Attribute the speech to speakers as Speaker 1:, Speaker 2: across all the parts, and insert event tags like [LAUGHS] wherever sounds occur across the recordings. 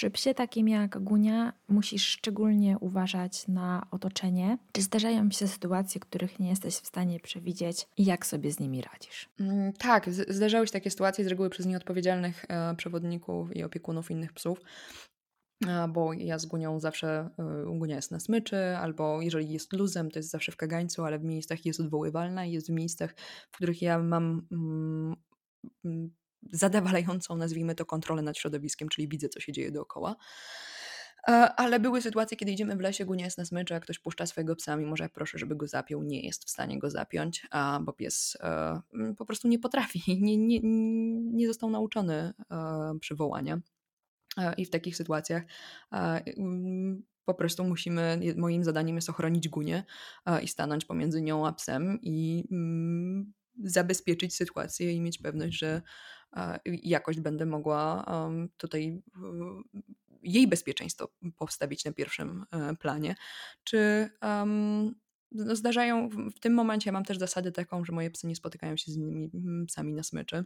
Speaker 1: Przy psie takim jak Gunia musisz szczególnie uważać na otoczenie. Czy zdarzają się sytuacje, których nie jesteś w stanie przewidzieć i jak sobie z nimi radzisz?
Speaker 2: Mm, tak, zdarzały się takie sytuacje z reguły przez nieodpowiedzialnych e, przewodników i opiekunów innych psów bo ja z Gunią zawsze, y, Gunia jest na smyczy, albo jeżeli jest luzem, to jest zawsze w kagańcu, ale w miejscach jest odwoływalna i jest w miejscach, w których ja mam mm, mm, zadawalającą, nazwijmy to, kontrolę nad środowiskiem, czyli widzę, co się dzieje dookoła. Ale były sytuacje, kiedy idziemy w lesie, Gunia jest na smyczy, a ktoś puszcza swojego psa, mimo że proszę, żeby go zapiął, nie jest w stanie go zapiąć, bo pies e, po prostu nie potrafi, [LAUGHS] nie, nie, nie został nauczony e, przywołania. E, I w takich sytuacjach e, mm, po prostu musimy, moim zadaniem jest ochronić Gunię e, i stanąć pomiędzy nią a psem i mm, zabezpieczyć sytuację i mieć pewność, że jakoś będę mogła tutaj jej bezpieczeństwo postawić na pierwszym planie. Czy no zdarzają, w tym momencie mam też zasadę taką, że moje psy nie spotykają się z innymi mm, psami na smyczy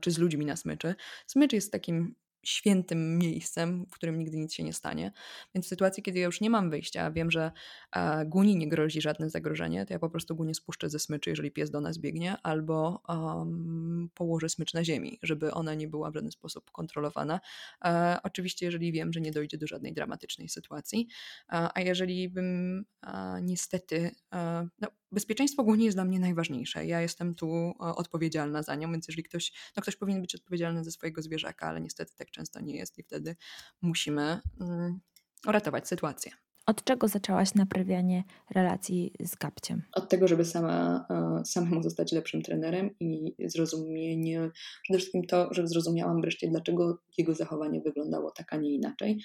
Speaker 2: czy z ludźmi na smyczy. Smycz jest takim świętym miejscem, w którym nigdy nic się nie stanie. Więc w sytuacji, kiedy ja już nie mam wyjścia, wiem, że e, Guni nie grozi żadne zagrożenie, to ja po prostu Gunię spuszczę ze smyczy, jeżeli pies do nas biegnie, albo um, położę smycz na ziemi, żeby ona nie była w żaden sposób kontrolowana. E, oczywiście, jeżeli wiem, że nie dojdzie do żadnej dramatycznej sytuacji, e, a jeżeli bym e, niestety, e, no, bezpieczeństwo ogólnie jest dla mnie najważniejsze. Ja jestem tu e, odpowiedzialna za nią, więc jeżeli ktoś, no ktoś powinien być odpowiedzialny za swojego zwierzaka, ale niestety tak często nie jest i wtedy musimy mm, uratować sytuację.
Speaker 1: Od czego zaczęłaś naprawianie relacji z Gabciem?
Speaker 2: Od tego, żeby sama, e, samemu zostać lepszym trenerem i zrozumienie, przede wszystkim to, że zrozumiałam wreszcie, dlaczego jego zachowanie wyglądało tak, a nie inaczej.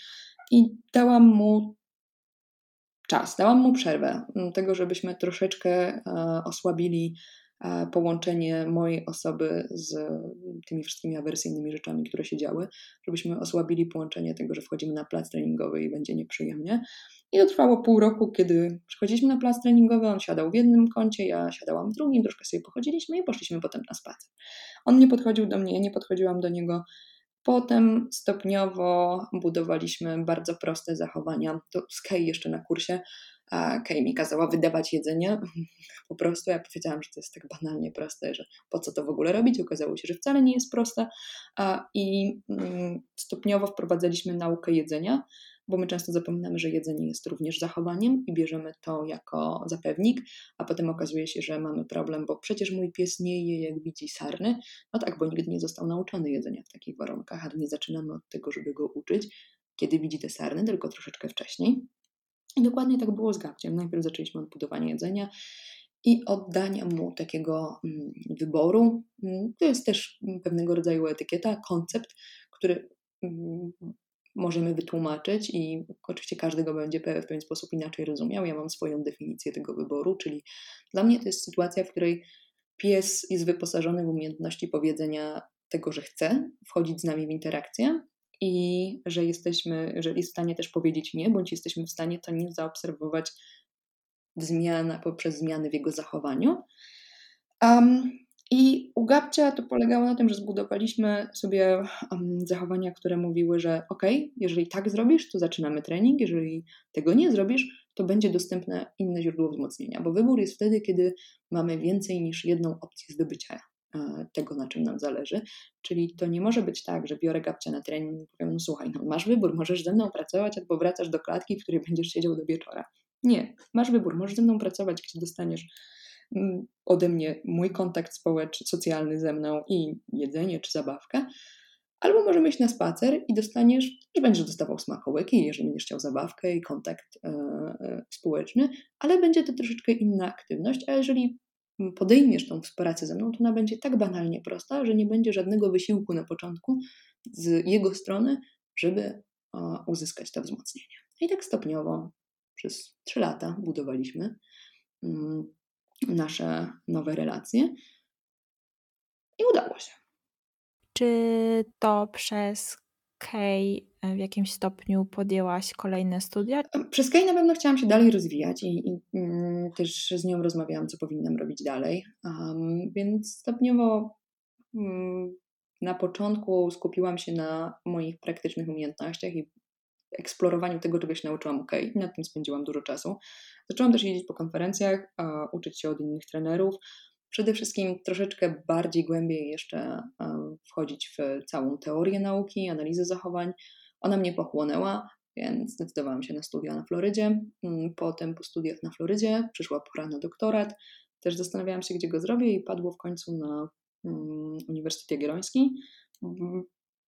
Speaker 2: I dałam mu czas, dałam mu przerwę, tego, żebyśmy troszeczkę e, osłabili e, połączenie mojej osoby z tymi wszystkimi awersyjnymi rzeczami, które się działy, żebyśmy osłabili połączenie tego, że wchodzimy na plac treningowy i będzie nieprzyjemnie. I to trwało pół roku, kiedy przychodziliśmy na plac treningowy, on siadał w jednym kącie, ja siadałam w drugim, troszkę sobie pochodziliśmy i poszliśmy potem na spacer. On nie podchodził do mnie, ja nie podchodziłam do niego. Potem stopniowo budowaliśmy bardzo proste zachowania. To z Kay jeszcze na kursie. Kay mi kazała wydawać jedzenie. [LAUGHS] Po prostu ja powiedziałam, że to jest tak banalnie proste, że po co to w ogóle robić. Okazało się, że wcale nie jest proste. I mm, stopniowo wprowadzaliśmy naukę jedzenia bo my często zapominamy, że jedzenie jest również zachowaniem i bierzemy to jako zapewnik, a potem okazuje się, że mamy problem, bo przecież mój pies nie je jak widzi sarny. No tak, bo nigdy nie został nauczony jedzenia w takich warunkach, ale nie zaczynamy od tego, żeby go uczyć, kiedy widzi te sarny, tylko troszeczkę wcześniej. I dokładnie tak było z Gabciem. Najpierw zaczęliśmy od budowania jedzenia i oddania mu takiego mm, wyboru. Mm, to jest też pewnego rodzaju etykieta, koncept, który mm, możemy wytłumaczyć i oczywiście każdy go będzie w pewien sposób inaczej rozumiał. Ja mam swoją definicję tego wyboru, czyli dla mnie to jest sytuacja, w której pies jest wyposażony w umiejętności powiedzenia tego, że chce wchodzić z nami w interakcję i że jesteśmy, że jest w stanie też powiedzieć nie, bądź jesteśmy w stanie to nie zaobserwować zmiana poprzez zmiany w jego zachowaniu. Um, i u Gabcia to polegało na tym, że zbudowaliśmy sobie um, zachowania, które mówiły, że ok, jeżeli tak zrobisz, to zaczynamy trening, jeżeli tego nie zrobisz, to będzie dostępne inne źródło wzmocnienia, bo wybór jest wtedy, kiedy mamy więcej niż jedną opcję zdobycia e, tego, na czym nam zależy. Czyli to nie może być tak, że biorę Gabcia na trening i powiem, no słuchaj, no masz wybór, możesz ze mną pracować albo wracasz do klatki, w której będziesz siedział do wieczora. Nie, masz wybór, możesz ze mną pracować, gdzie dostaniesz ode mnie mój kontakt społeczny, socjalny ze mną i jedzenie czy zabawkę, albo możemy iść na spacer i dostaniesz, że będziesz dostawał smakołyki, jeżeli będziesz chciał zabawkę i kontakt e, e, społeczny, ale będzie to troszeczkę inna aktywność, a jeżeli podejmiesz tą współpracę ze mną, to ona będzie tak banalnie prosta, że nie będzie żadnego wysiłku na początku z jego strony, żeby uzyskać to wzmocnienie. I tak stopniowo przez trzy lata budowaliśmy mm, nasze nowe relacje. I udało się.
Speaker 1: Czy to przez Kay w jakimś stopniu podjęłaś kolejne studia?
Speaker 2: Przez Kay na pewno chciałam się dalej rozwijać i, i mm, też z nią rozmawiałam, co powinnam robić dalej. Um, więc stopniowo um, na początku skupiłam się na moich praktycznych umiejętnościach i eksplorowaniu tego, czego się nauczyłam ok. Nad tym spędziłam dużo czasu. Zaczęłam też jeździć po konferencjach, uczyć się od innych trenerów. Przede wszystkim troszeczkę bardziej głębiej jeszcze wchodzić w całą teorię nauki, analizę zachowań. Ona mnie pochłonęła, więc zdecydowałam się na studia na Florydzie. Mm, potem po studiach na Florydzie przyszła pora na doktorat. Też zastanawiałam się, gdzie go zrobię i padło w końcu na um, Uniwersytet Jagielloński,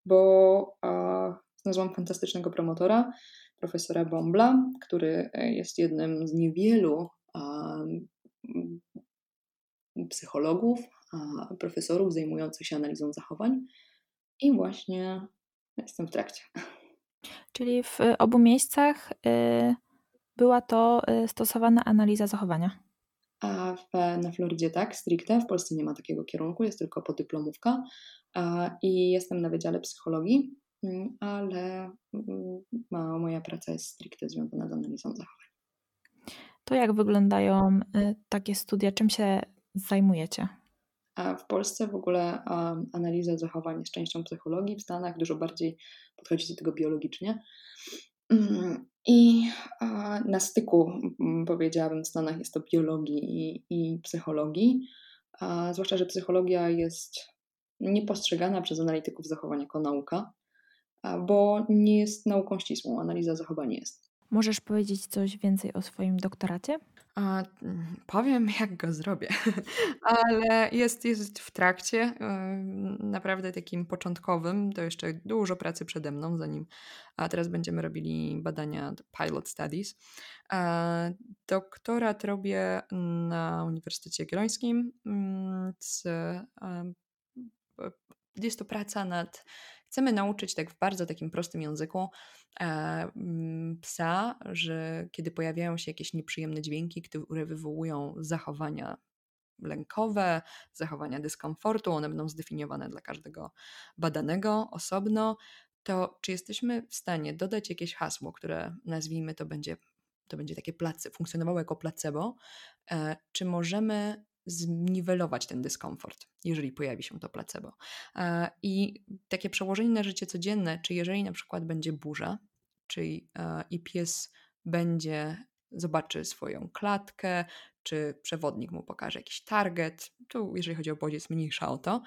Speaker 2: bo a, znalazłam fantastycznego promotora, profesora Bombla, który e, jest jednym z niewielu a, psychologów, profesorów zajmujących się analizą zachowań i właśnie jestem w trakcie.
Speaker 1: Czyli w obu miejscach y, była to stosowana analiza zachowania.
Speaker 2: A w, na Florydzie tak, stricte. W Polsce nie ma takiego kierunku, jest tylko podyplomówka. I jestem na Wydziale Psychologii, mm, ale mm, moja praca jest stricte związana z analizą zachowań.
Speaker 1: To jak wyglądają y, takie studia? Czym się zajmujecie?
Speaker 2: W Polsce w ogóle analiza zachowań jest częścią psychologii, w Stanach dużo bardziej podchodzi do tego biologicznie. Mm, I na styku, mm, powiedziałabym, w Stanach jest to biologii i, psychologii, zwłaszcza, że psychologia jest niepostrzegana przez analityków zachowań jako nauka, bo nie jest nauką ścisłą. Analiza zachowań jest.
Speaker 1: Możesz powiedzieć coś więcej o swoim doktoracie?
Speaker 3: A, powiem, jak go zrobię, [LAUGHS] ale jest, jest w trakcie, naprawdę takim początkowym. To jeszcze dużo pracy przede mną, zanim a teraz będziemy robili badania pilot studies. Doktorat robię na Uniwersytecie Jagiellońskim. Mm, jest to praca nad Chcemy nauczyć tak w bardzo takim prostym języku e, mm, psa, że kiedy pojawiają się jakieś nieprzyjemne dźwięki, które wywołują zachowania lękowe, zachowania dyskomfortu, one będą zdefiniowane dla każdego badanego osobno, to czy jesteśmy w stanie dodać jakieś hasło, które nazwijmy to będzie, to będzie takie place, funkcjonowało jako placebo, e, czy możemy zniwelować ten dyskomfort, jeżeli pojawi się to placebo. E, I takie przełożenie na życie codzienne, czy jeżeli na przykład będzie burza, czyli e, i pies będzie, zobaczy swoją klatkę, czy przewodnik mu pokaże jakiś target, tu jeżeli chodzi o bodziec mniejsza o to,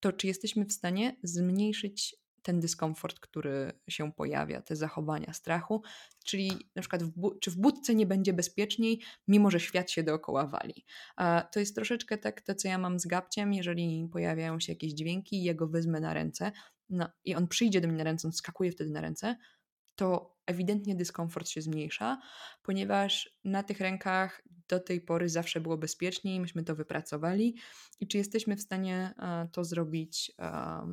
Speaker 3: to czy jesteśmy w stanie zmniejszyć ten dyskomfort, który się pojawia, te zachowania strachu, czyli na przykład w czy w budce nie będzie bezpieczniej, mimo że świat się dookoła wali. A to jest troszeczkę tak to, co ja mam z gabciem, jeżeli pojawiają się jakieś dźwięki i ja wezmę na ręce no, i on przyjdzie do mnie na ręce, on skakuje wtedy na ręce, to ewidentnie dyskomfort się zmniejsza, ponieważ na tych rękach do tej pory zawsze było bezpieczniej, myśmy to wypracowali i czy jesteśmy w stanie to zrobić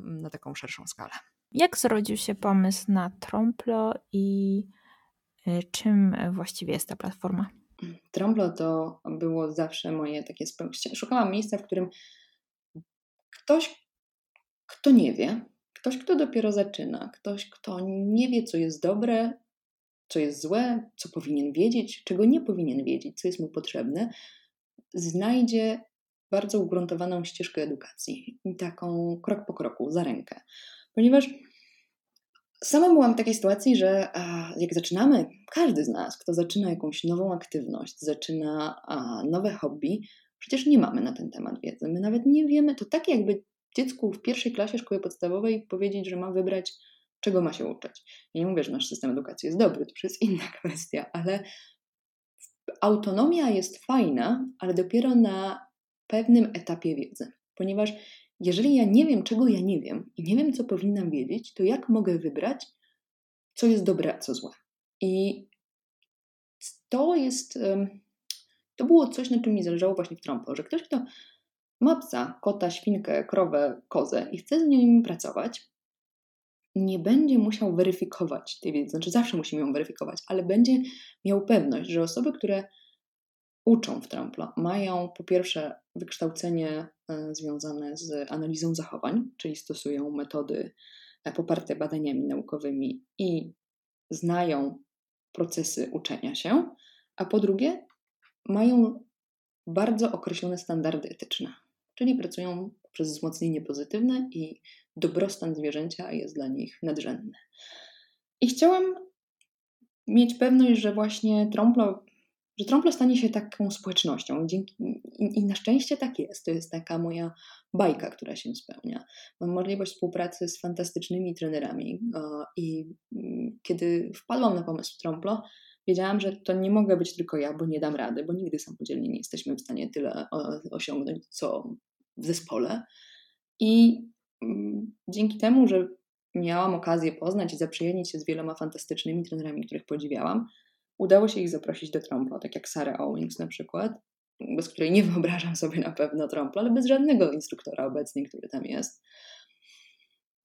Speaker 3: na taką szerszą skalę.
Speaker 1: Jak zrodził się pomysł na Tromplo i y, czym właściwie jest ta platforma?
Speaker 2: Tromplo to było zawsze moje takie. Szukałam miejsca, w którym ktoś, kto nie wie, ktoś, kto dopiero zaczyna, ktoś, kto nie wie, co jest dobre, co jest złe, co powinien wiedzieć, czego nie powinien wiedzieć, co jest mu potrzebne, znajdzie bardzo ugruntowaną ścieżkę edukacji, taką krok po kroku, za rękę. Ponieważ sama byłam w takiej sytuacji, że jak zaczynamy, każdy z nas, kto zaczyna jakąś nową aktywność, zaczyna nowe hobby, przecież nie mamy na ten temat wiedzy. My nawet nie wiemy, to tak jakby dziecku w pierwszej klasie szkoły podstawowej powiedzieć, że ma wybrać, czego ma się uczyć. Ja nie mówię, że nasz system edukacji jest dobry, to już jest inna [LAUGHS] kwestia, ale autonomia jest fajna, ale dopiero na pewnym etapie wiedzy, ponieważ jeżeli ja nie wiem, czego ja nie wiem i nie wiem, co powinnam wiedzieć, to jak mogę wybrać, co jest dobre, a co złe? I to jest, to było coś, na czym mi zależało właśnie w Trumpo, że ktoś, kto ma psa, kota, świnkę, krowę, kozę i chce z nim pracować, nie będzie musiał weryfikować tej wiedzy, znaczy zawsze musimy ją weryfikować, ale będzie miał pewność, że osoby, które uczą w Trampla, mają po pierwsze wykształcenie e, związane z analizą zachowań, czyli stosują metody e, poparte badaniami naukowymi i znają procesy uczenia się, a po drugie mają bardzo określone standardy etyczne, czyli pracują przez wzmocnienie pozytywne i dobrostan zwierzęcia jest dla nich nadrzędny. I chciałam mieć pewność, że właśnie trąplo, że trąplo stanie się taką społecznością. Dzięki, i, I na szczęście tak jest. To jest taka moja bajka, która się spełnia. Mam możliwość współpracy z fantastycznymi trenerami i mm, kiedy wpadłam na pomysł trąplo, wiedziałam, że to nie mogę być tylko ja, bo nie dam rady, bo nigdy samodzielnie nie jesteśmy w stanie tyle osiągnąć, co w zespole. I mm, dzięki temu, że miałam okazję poznać i zaprzyjaźnić się z wieloma fantastycznymi trenerami, których podziwiałam, udało się ich zaprosić do Trompla, tak jak Sarah Owings na przykład, bez której nie [LAUGHS] wyobrażam sobie na pewno Trompla, ale bez żadnego instruktora obecnie, który tam jest.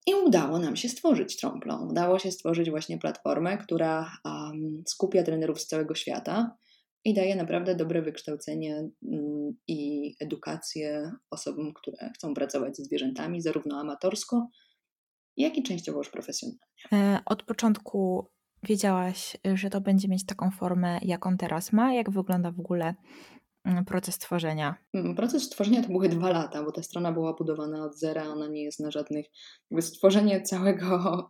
Speaker 2: I udało nam się stworzyć Tromplą. Udało się stworzyć właśnie platformę, która um, skupia trenerów z całego świata i daje naprawdę dobre wykształcenie um, i edukację osobom, które chcą pracować ze zwierzętami, zarówno amatorsko, jak i częściowo już profesjonalnie.
Speaker 1: E, od początku wiedziałaś, że to będzie mieć taką formę, jaką teraz ma? Jak wygląda w ogóle mm, proces tworzenia?
Speaker 2: Mm, proces tworzenia to były dwa lata, bo ta strona była budowana od zera, ona nie jest na żadnych. Stworzenie całego.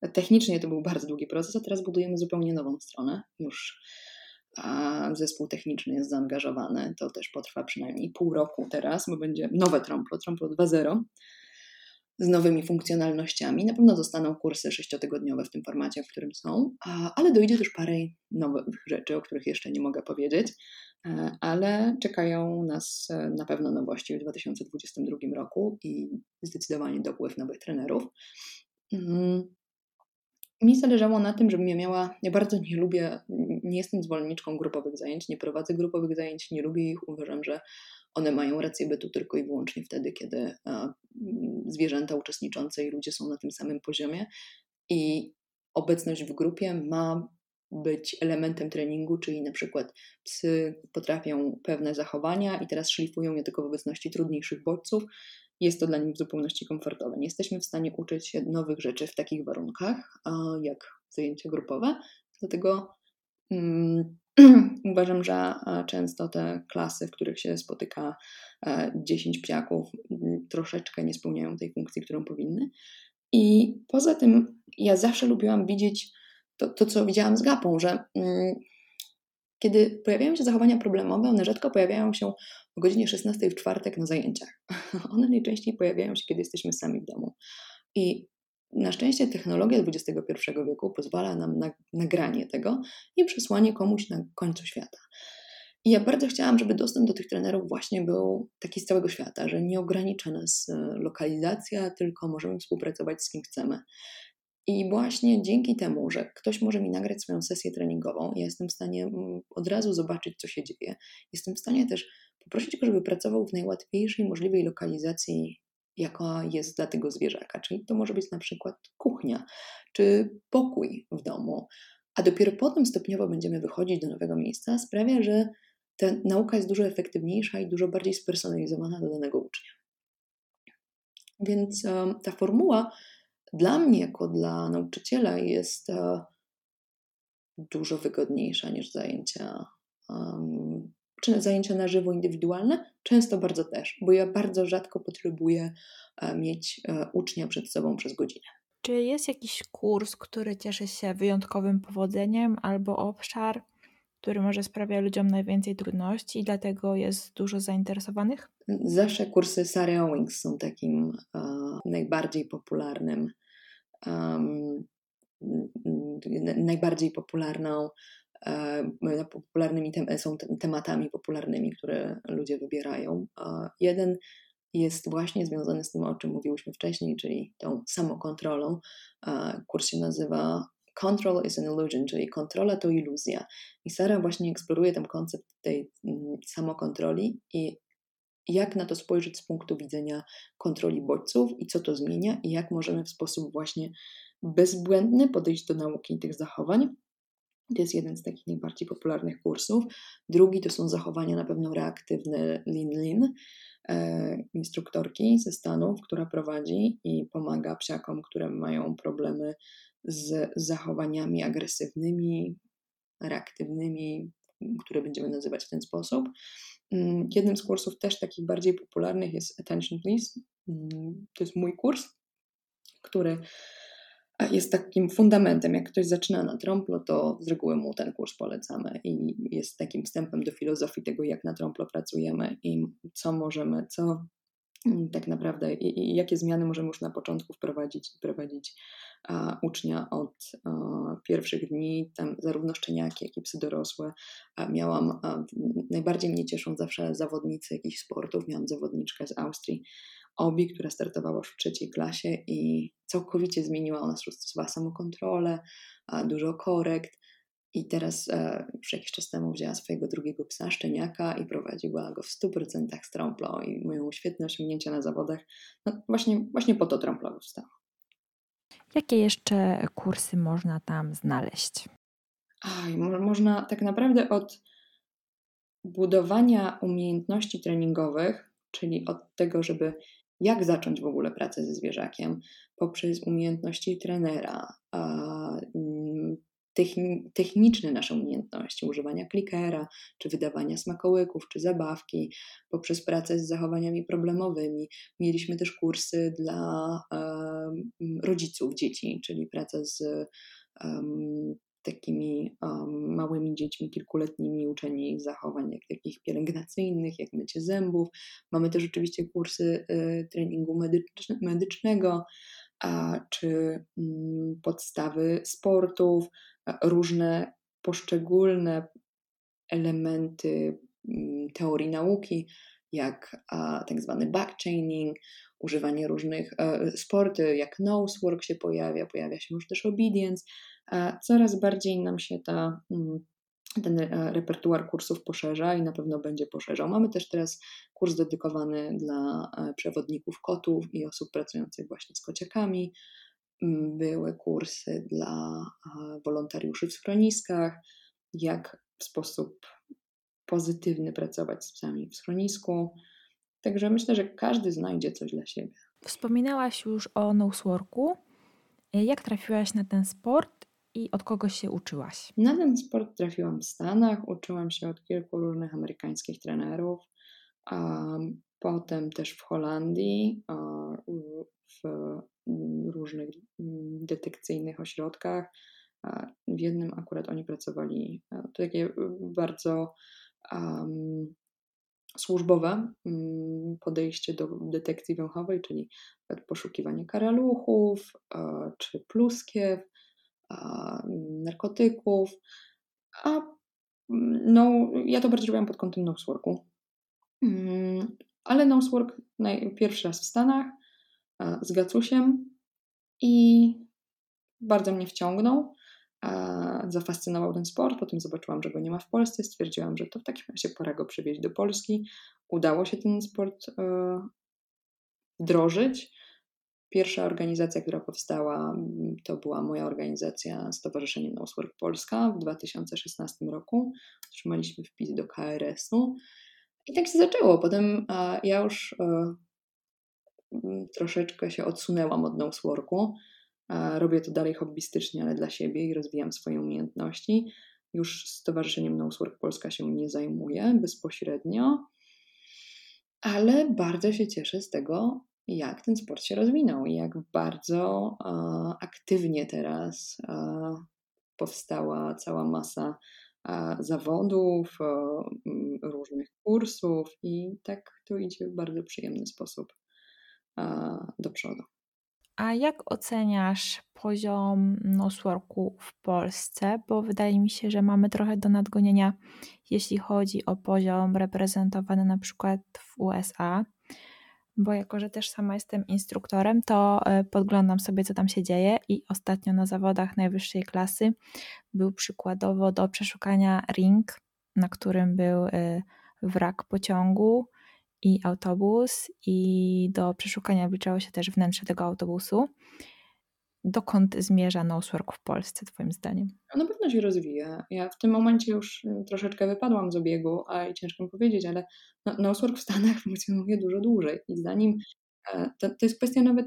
Speaker 2: E, technicznie to był bardzo długi proces, a teraz budujemy zupełnie nową stronę. Już a zespół techniczny jest zaangażowany. To też potrwa przynajmniej pół roku teraz, bo będzie nowe Tromplo, Tromplo 2.0 z nowymi funkcjonalnościami. Na pewno zostaną kursy sześciotygodniowe w tym formacie, w którym są, ale dojdzie też parę nowych rzeczy, o których jeszcze nie mogę powiedzieć, e, ale czekają nas e, na pewno nowości w 2022 roku i zdecydowanie dopływ nowych trenerów. Mm, mi zależało na tym, żebym ja miała. Ja bardzo nie lubię, nie jestem zwolenniczką grupowych zajęć, nie prowadzę grupowych zajęć, nie lubię ich. Uważam, że one mają rację bytu tylko i wyłącznie wtedy, kiedy zwierzęta uczestniczące i ludzie są na tym samym poziomie. I obecność w grupie ma być elementem treningu, czyli na przykład psy potrafią pewne zachowania i teraz szlifują je tylko w obecności trudniejszych bodźców. Jest to dla nich w zupełności komfortowe. Nie jesteśmy w stanie uczyć się nowych rzeczy w takich warunkach, jak zajęcia grupowe, dlatego mm, [CLEARS THROAT] Uważam, że często te klasy, w których się spotyka 10 e, psiaków, troszeczkę nie spełniają tej funkcji, którą powinny. I poza tym, ja zawsze lubiłam widzieć to, to co widziałam z gapą, że mm, kiedy pojawiają się zachowania problemowe, one rzadko pojawiają się o godzinie 16 w czwartek na zajęciach. [LAUGHS] One najczęściej pojawiają się, kiedy jesteśmy sami w domu. I na szczęście technologia XXI wieku pozwala nam na nagranie tego i przesłanie komuś na końcu świata. I ja bardzo chciałam, żeby dostęp do tych trenerów właśnie był taki z całego świata, że nie ogranicza nas e, lokalizacja, tylko możemy współpracować z kim chcemy. I właśnie dzięki temu, że ktoś może mi nagrać swoją sesję treningową, ja jestem w stanie mm, od razu zobaczyć, co się dzieje. Jestem w stanie też poprosić go, żeby pracował w najłatwiejszej możliwej lokalizacji jaka jest dla tego zwierzaka. Czyli to może być na przykład kuchnia czy pokój w domu. A dopiero potem stopniowo będziemy wychodzić do nowego miejsca, sprawia, że ta nauka jest dużo efektywniejsza i dużo bardziej spersonalizowana do danego ucznia. Więc um, ta formuła dla mnie, jako dla nauczyciela, jest uh, dużo wygodniejsza niż zajęcia um, czy zajęcia na żywo indywidualne? Często bardzo też, bo ja bardzo rzadko potrzebuję e, mieć e, ucznia przed sobą przez godzinę.
Speaker 1: Czy jest jakiś kurs, który cieszy się wyjątkowym powodzeniem albo obszar, który może sprawia ludziom najwięcej trudności i dlatego jest dużo zainteresowanych?
Speaker 2: Zawsze kursy Sary Owings są takim uh, najbardziej popularnym, um, najbardziej popularną E, popularnymi tem są tematami popularnymi, które ludzie wybierają. Jeden jest właśnie związany z tym, o czym mówiłyśmy wcześniej, czyli tą samokontrolą. Kurs się nazywa Control is an illusion, czyli kontrola to iluzja. I Sara właśnie eksploruje ten koncept tej mm, samokontroli i jak na to spojrzeć z punktu widzenia kontroli bodźców i co to zmienia i jak możemy w sposób właśnie bezbłędny podejść do nauki tych zachowań to jest jeden z takich najbardziej popularnych kursów. Drugi to są zachowania na pewno reaktywne Lin-Lin, e, instruktorki ze Stanów, która prowadzi i pomaga psiakom, które mają problemy z zachowaniami agresywnymi, reaktywnymi, które będziemy nazywać w ten sposób. Mm, jednym z kursów też takich bardziej popularnych jest Attention Please. Mm, to jest mój kurs, który jest takim fundamentem. Jak ktoś zaczyna na trąplo, to z reguły mu ten kurs polecamy i jest takim wstępem do filozofii tego, jak na trąplo pracujemy i co możemy, co tak naprawdę i, i jakie zmiany możemy już na początku wprowadzić prowadzić a, ucznia od a, pierwszych dni, tam zarówno szczeniaki, jak i psy dorosłe. A, miałam, najbardziej mnie cieszą zawsze zawodnicy jakichś sportów, miałam zawodniczkę z Austrii, Obi, która startowała już w trzeciej klasie i całkowicie zmieniła. Ona stosowała samokontrolę, dużo korekt i teraz e, już jakiś czas temu wzięła swojego drugiego psa, szczeniaka i prowadziła go w 100% z trąplą i mają świetne osiągnięcia na zawodach. No właśnie, właśnie po to trąpla powstała.
Speaker 1: Jakie jeszcze kursy można tam znaleźć?
Speaker 2: Aj, można tak naprawdę od budowania umiejętności treningowych, czyli od tego, żeby jak zacząć w ogóle pracę ze zwierzakiem poprzez umiejętności trenera, mm, techniczne nasze umiejętności, używania klikera, czy wydawania smakołyków, czy zabawki, poprzez pracę z zachowaniami problemowymi. Mieliśmy też kursy dla rodziców dzieci, czyli pracę z takimi um, małymi dziećmi kilkuletnimi, uczenie ich zachowań jak takich pielęgnacyjnych, jak mycie zębów. Mamy też oczywiście kursy y, treningu medycz medycznego, a, czy y, podstawy sportów, różne poszczególne elementy y, teorii nauki, jak a, tak zwany backchaining, używanie różnych e, sporty, jak nosework się pojawia, pojawia się już też obedience, coraz bardziej nam się ta, mm, ten e, repertuar kursów poszerza i na pewno będzie poszerzał. Mamy też teraz kurs dedykowany dla e, przewodników kotów i osób pracujących właśnie z kociakami. Mm, były kursy dla e, wolontariuszy w schroniskach, jak w sposób pozytywny pracować z psami w schronisku. Także myślę, że każdy znajdzie coś dla siebie.
Speaker 1: Wspominałaś już o noseworku. Jak trafiłaś na ten sport i od kogo się uczyłaś?
Speaker 2: Na ten sport trafiłam w Stanach, uczyłam się od kilku różnych amerykańskich trenerów, potem też w Holandii, w różnych mm, detekcyjnych ośrodkach. W jednym akurat oni pracowali, to takie bardzo um, służbowe mm, podejście do detekcji węchowej, czyli poszukiwanie karaluchów czy pluskiew, narkotyków, a no, ja to bardziej robiłam pod kątem noseworku. Mm, ale nosework pierwszy raz w Stanach z Gacusiem i bardzo mnie wciągnął. Zafascynował ten sport, potem zobaczyłam, że go nie ma w Polsce, stwierdziłam, że to w takim razie pora go przywieźć do Polski. Udało się ten sport e, wdrożyć. Pierwsza organizacja, która powstała, to była moja organizacja Stowarzyszenie Nosework Polska w 2016 roku. Otrzymaliśmy wpis do KRS-u i tak się zaczęło. Potem ja już e, troszeczkę się odsunęłam od Noseworku. Robię to dalej hobbystycznie, ale dla siebie i rozwijam swoje umiejętności. Już Stowarzyszeniem Nosework Polska się nie zajmuję bezpośrednio, ale bardzo się cieszę z tego, jak ten sport się rozwinął i jak bardzo e, aktywnie teraz e, powstała cała masa e, zawodów, różnych kursów i tak to idzie w bardzo przyjemny sposób do przodu.
Speaker 1: A jak oceniasz poziom noseworku w Polsce? Bo wydaje mi się, że mamy trochę do nadgonienia, jeśli chodzi o poziom reprezentowany na przykład w USA bo jako, że też sama jestem instruktorem, to e, podglądam sobie, co tam się dzieje i ostatnio na zawodach najwyższej klasy był przykładowo do przeszukania ring, na którym był e, wrak pociągu i autobus i do przeszukania wliczało się też wnętrze tego autobusu dokąd zmierza Nosework w Polsce, Twoim zdaniem?
Speaker 2: Na pewno się rozwija. Ja w tym momencie już y, troszeczkę wypadłam z obiegu, a i ciężko mi powiedzieć, ale no, Nosework w Stanach [LAUGHS] funkcjonuje dużo dłużej i zdaniem e, to, to jest kwestia nawet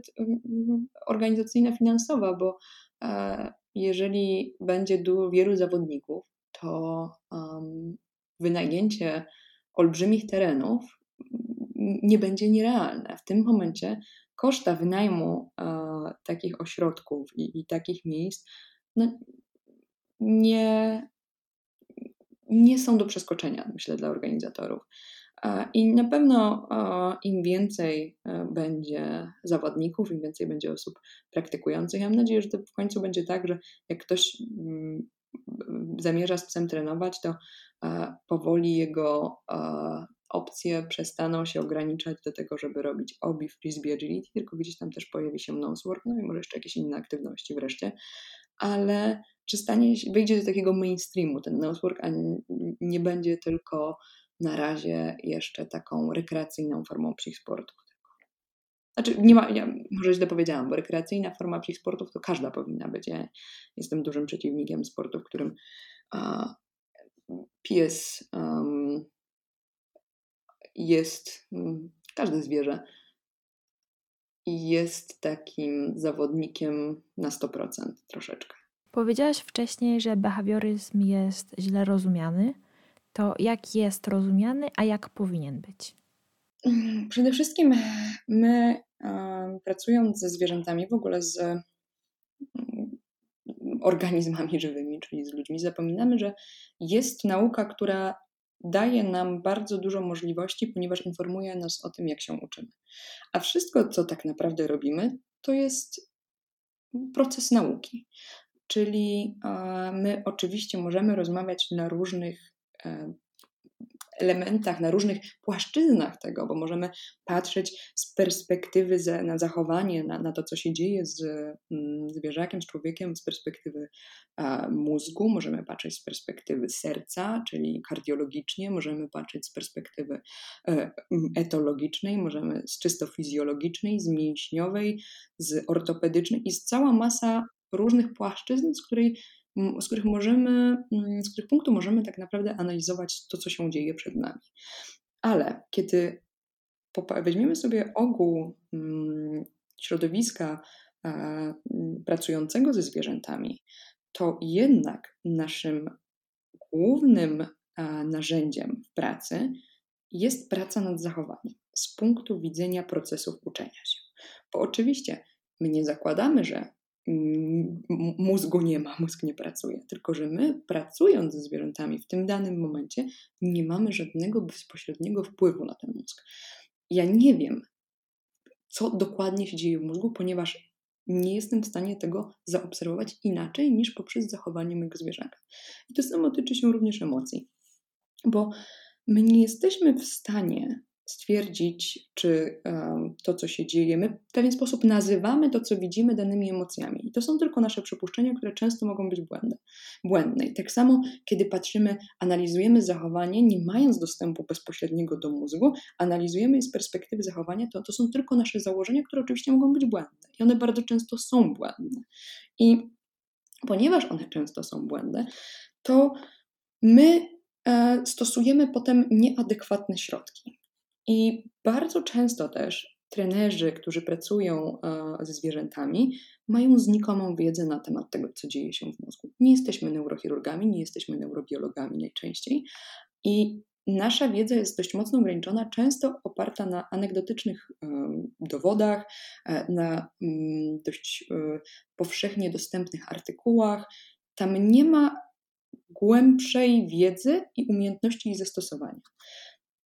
Speaker 2: organizacyjna, finansowa, bo e, jeżeli będzie wielu zawodników, to um, wynajęcie olbrzymich terenów nie będzie nierealne. W tym momencie koszta wynajmu takich ośrodków i, i takich miejsc no, nie, nie są do przeskoczenia, myślę, dla organizatorów. I na pewno im więcej e, będzie zawodników, im więcej będzie osób praktykujących, ja mam nadzieję, że to w końcu będzie tak, że jak ktoś mm, zamierza z psem trenować, to e, powoli jego e, opcje przestaną się ograniczać do tego, żeby robić obi, frisbee, agility, tylko gdzieś tam też pojawi się nosework, no i może jeszcze jakieś inne aktywności wreszcie, ale że stanie wyjdzie do takiego mainstreamu ten nosework, a nie, będzie tylko na razie jeszcze taką rekreacyjną formą psich sportów. Znaczy, nie ma, ja może źle powiedziałam, bo rekreacyjna forma psich sportów to każda powinna być. Ja jestem dużym przeciwnikiem sportu, w którym pies um, jest, um, każde zwierzę jest takim zawodnikiem na 100% troszeczkę.
Speaker 1: Powiedziałaś wcześniej, że behawioryzm jest źle rozumiany. To jak jest rozumiany, a jak powinien być?
Speaker 2: Przede wszystkim my pracując ze zwierzętami, w ogóle z mm, organizmami żywymi, czyli z ludźmi, zapominamy, że jest nauka, która daje nam bardzo dużo możliwości, ponieważ informuje nas o tym, jak się uczymy. A wszystko, co tak naprawdę robimy, to jest proces nauki. Czyli my oczywiście możemy rozmawiać na różnych e, elementach, na różnych płaszczyznach tego, bo możemy patrzeć z perspektywy na zachowanie, na, na to, co się dzieje z mm, zwierzakiem, z człowiekiem, z perspektywy mózgu, możemy patrzeć z perspektywy serca, czyli kardiologicznie, możemy patrzeć z perspektywy e, etologicznej, możemy z czysto fizjologicznej, z mięśniowej, z ortopedycznej i z cała masa różnych płaszczyzn, z której z których możemy, z których punktu możemy tak naprawdę analizować to, co się dzieje przed nami. Ale kiedy weźmiemy sobie ogół środowiska pracującego ze zwierzętami, to jednak naszym głównym narzędziem w pracy jest praca nad zachowaniem z punktu widzenia procesów uczenia się. Bo oczywiście my nie zakładamy, że mózgu nie ma, mózg nie pracuje. Tylko, że my pracując ze zwierzętami w tym danym momencie nie mamy żadnego bezpośredniego wpływu na ten mózg. Ja nie wiem, co dokładnie się dzieje w mózgu, ponieważ nie jestem w stanie tego zaobserwować inaczej niż poprzez zachowanie mojego zwierzaka. I to samo tyczy się również emocji, bo my nie jesteśmy w stanie stwierdzić, czy to, co się dzieje, my w pewien sposób nazywamy to, co widzimy, danymi emocjami. I to są tylko nasze przypuszczenia, które często mogą być błędne. błędne. I tak samo, kiedy patrzymy, analizujemy zachowanie, nie mając dostępu bezpośredniego do mózgu, analizujemy je z perspektywy zachowania, to, to są tylko nasze założenia, które oczywiście mogą być błędne. I one bardzo często są błędne. I ponieważ one często są błędne, to my e, stosujemy potem nieadekwatne środki. I bardzo często też trenerzy, którzy pracują e, ze zwierzętami, mają znikomą wiedzę na temat tego, co dzieje się w mózgu. Nie jesteśmy neurochirurgami, nie jesteśmy neurobiologami najczęściej i nasza wiedza jest dość mocno ograniczona, często oparta na anegdotycznych dowodach, e, na mm, dość e, powszechnie dostępnych artykułach. Tam nie ma głębszej wiedzy i umiejętności jej zastosowania.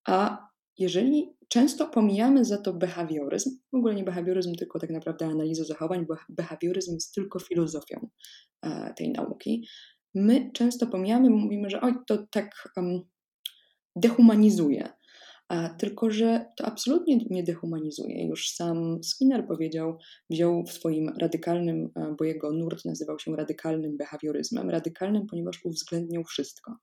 Speaker 2: A jeżeli często pomijamy za to behawioryzm, w ogóle nie behawioryzm, tylko tak naprawdę analizę zachowań, bo behawioryzm jest tylko filozofią e, tej nauki, my często pomijamy, mówimy, że oj, to tak um, dehumanizuje. Tylko, że to absolutnie nie dehumanizuje. Już sam Skinner powiedział, wziął w swoim radykalnym, e, bo jego nurt nazywał się radykalnym behawioryzmem. Radykalnym, ponieważ uwzględniał wszystko.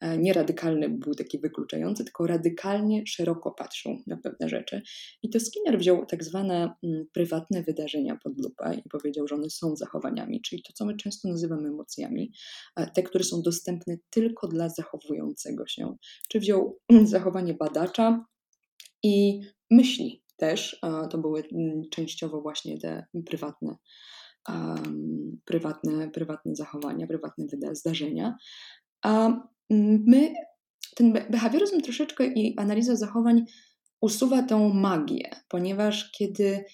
Speaker 2: E, nie radykalny był taki wykluczający, tylko radykalnie szeroko patrzył na pewne rzeczy. I to Skinner wziął tak zwane mm, prywatne wydarzenia pod lupę i powiedział, że one są zachowaniami, czyli to, co my często nazywamy emocjami, te, które są dostępne tylko dla zachowującego się. Czy wziął [CLEARS THROAT] zachowanie badacza i myśli też, to były częściowo właśnie te prywatne Um, prywatne, prywatne zachowania, prywatne zdarzenia. A my, ten behawioryzm troszeczkę i analiza zachowań usuwa tą magię, ponieważ kiedy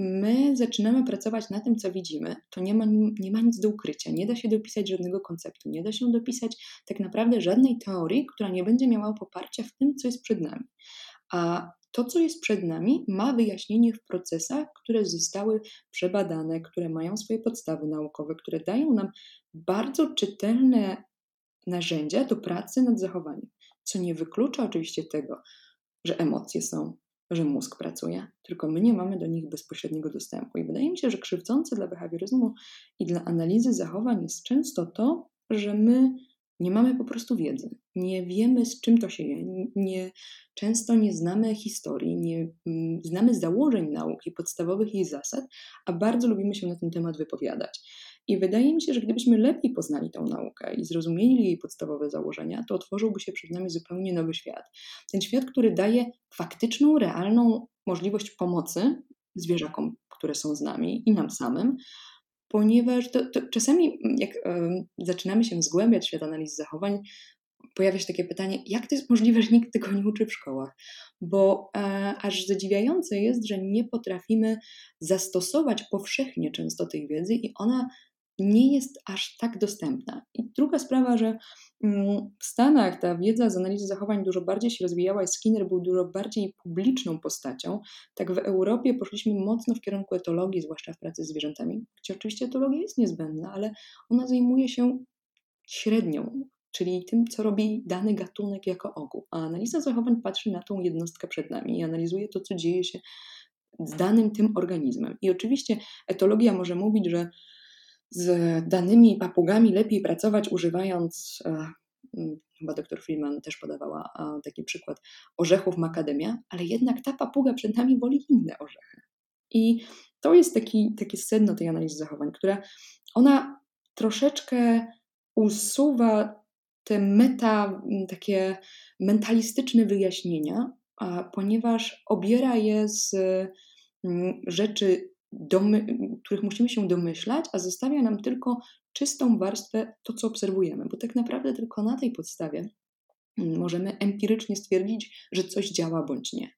Speaker 2: my zaczynamy pracować na tym, co widzimy, to nie ma, nie ma nic do ukrycia, nie da się dopisać żadnego konceptu, nie da się dopisać tak naprawdę żadnej teorii, która nie będzie miała poparcia w tym, co jest przed nami. A to, co jest przed nami, ma wyjaśnienie w procesach, które zostały przebadane, które mają swoje podstawy naukowe, które dają nam bardzo czytelne narzędzia do pracy nad zachowaniem, co nie wyklucza oczywiście tego, że emocje są, że mózg pracuje, tylko my nie mamy do nich bezpośredniego dostępu. I wydaje mi się, że krzywdzące dla behawioryzmu i dla analizy zachowań jest często to, że my nie mamy po prostu wiedzy. Nie wiemy, z czym to się je. Nie, często nie znamy historii, nie mm, znamy założeń nauki, podstawowych jej zasad, a bardzo lubimy się na ten temat wypowiadać. I wydaje mi się, że gdybyśmy lepiej poznali tę naukę i zrozumieli jej podstawowe założenia, to otworzyłby się przed nami zupełnie nowy świat. Ten świat, który daje faktyczną, realną możliwość pomocy zwierzakom, które są z nami i nam samym, ponieważ to, to czasami, jak y, zaczynamy się zgłębiać w świat analiz zachowań, pojawia się takie pytanie, jak to jest możliwe, że nikt tego nie uczy w szkołach? Bo e, aż zadziwiające jest, że nie potrafimy zastosować powszechnie często tej wiedzy i ona nie jest aż tak dostępna. I druga sprawa, że mm, w Stanach ta wiedza z analizy zachowań dużo bardziej się rozwijała i Skinner był dużo bardziej publiczną postacią. Tak w Europie poszliśmy mocno w kierunku etologii, zwłaszcza w pracy z zwierzętami, gdzie oczywiście etologia jest niezbędna, ale ona zajmuje się średnią, czyli tym, co robi dany gatunek jako ogół. A analiza zachowań patrzy na tą jednostkę przed nami i analizuje to, co dzieje się z danym tym organizmem. I oczywiście etologia może mówić, że z danymi papugami lepiej pracować, używając, e, chyba dr Freeman też podawała taki przykład, orzechów makademia, ale jednak ta papuga przed nami woli inne orzechy. I to jest taki, takie sedno tej analizy zachowań, która ona troszeczkę usuwa te meta, takie mentalistyczne wyjaśnienia, ponieważ obiera je z rzeczy których musimy się domyślać, a zostawia nam tylko czystą warstwę to, co obserwujemy, bo tak naprawdę tylko na tej podstawie możemy empirycznie stwierdzić, że coś działa bądź nie.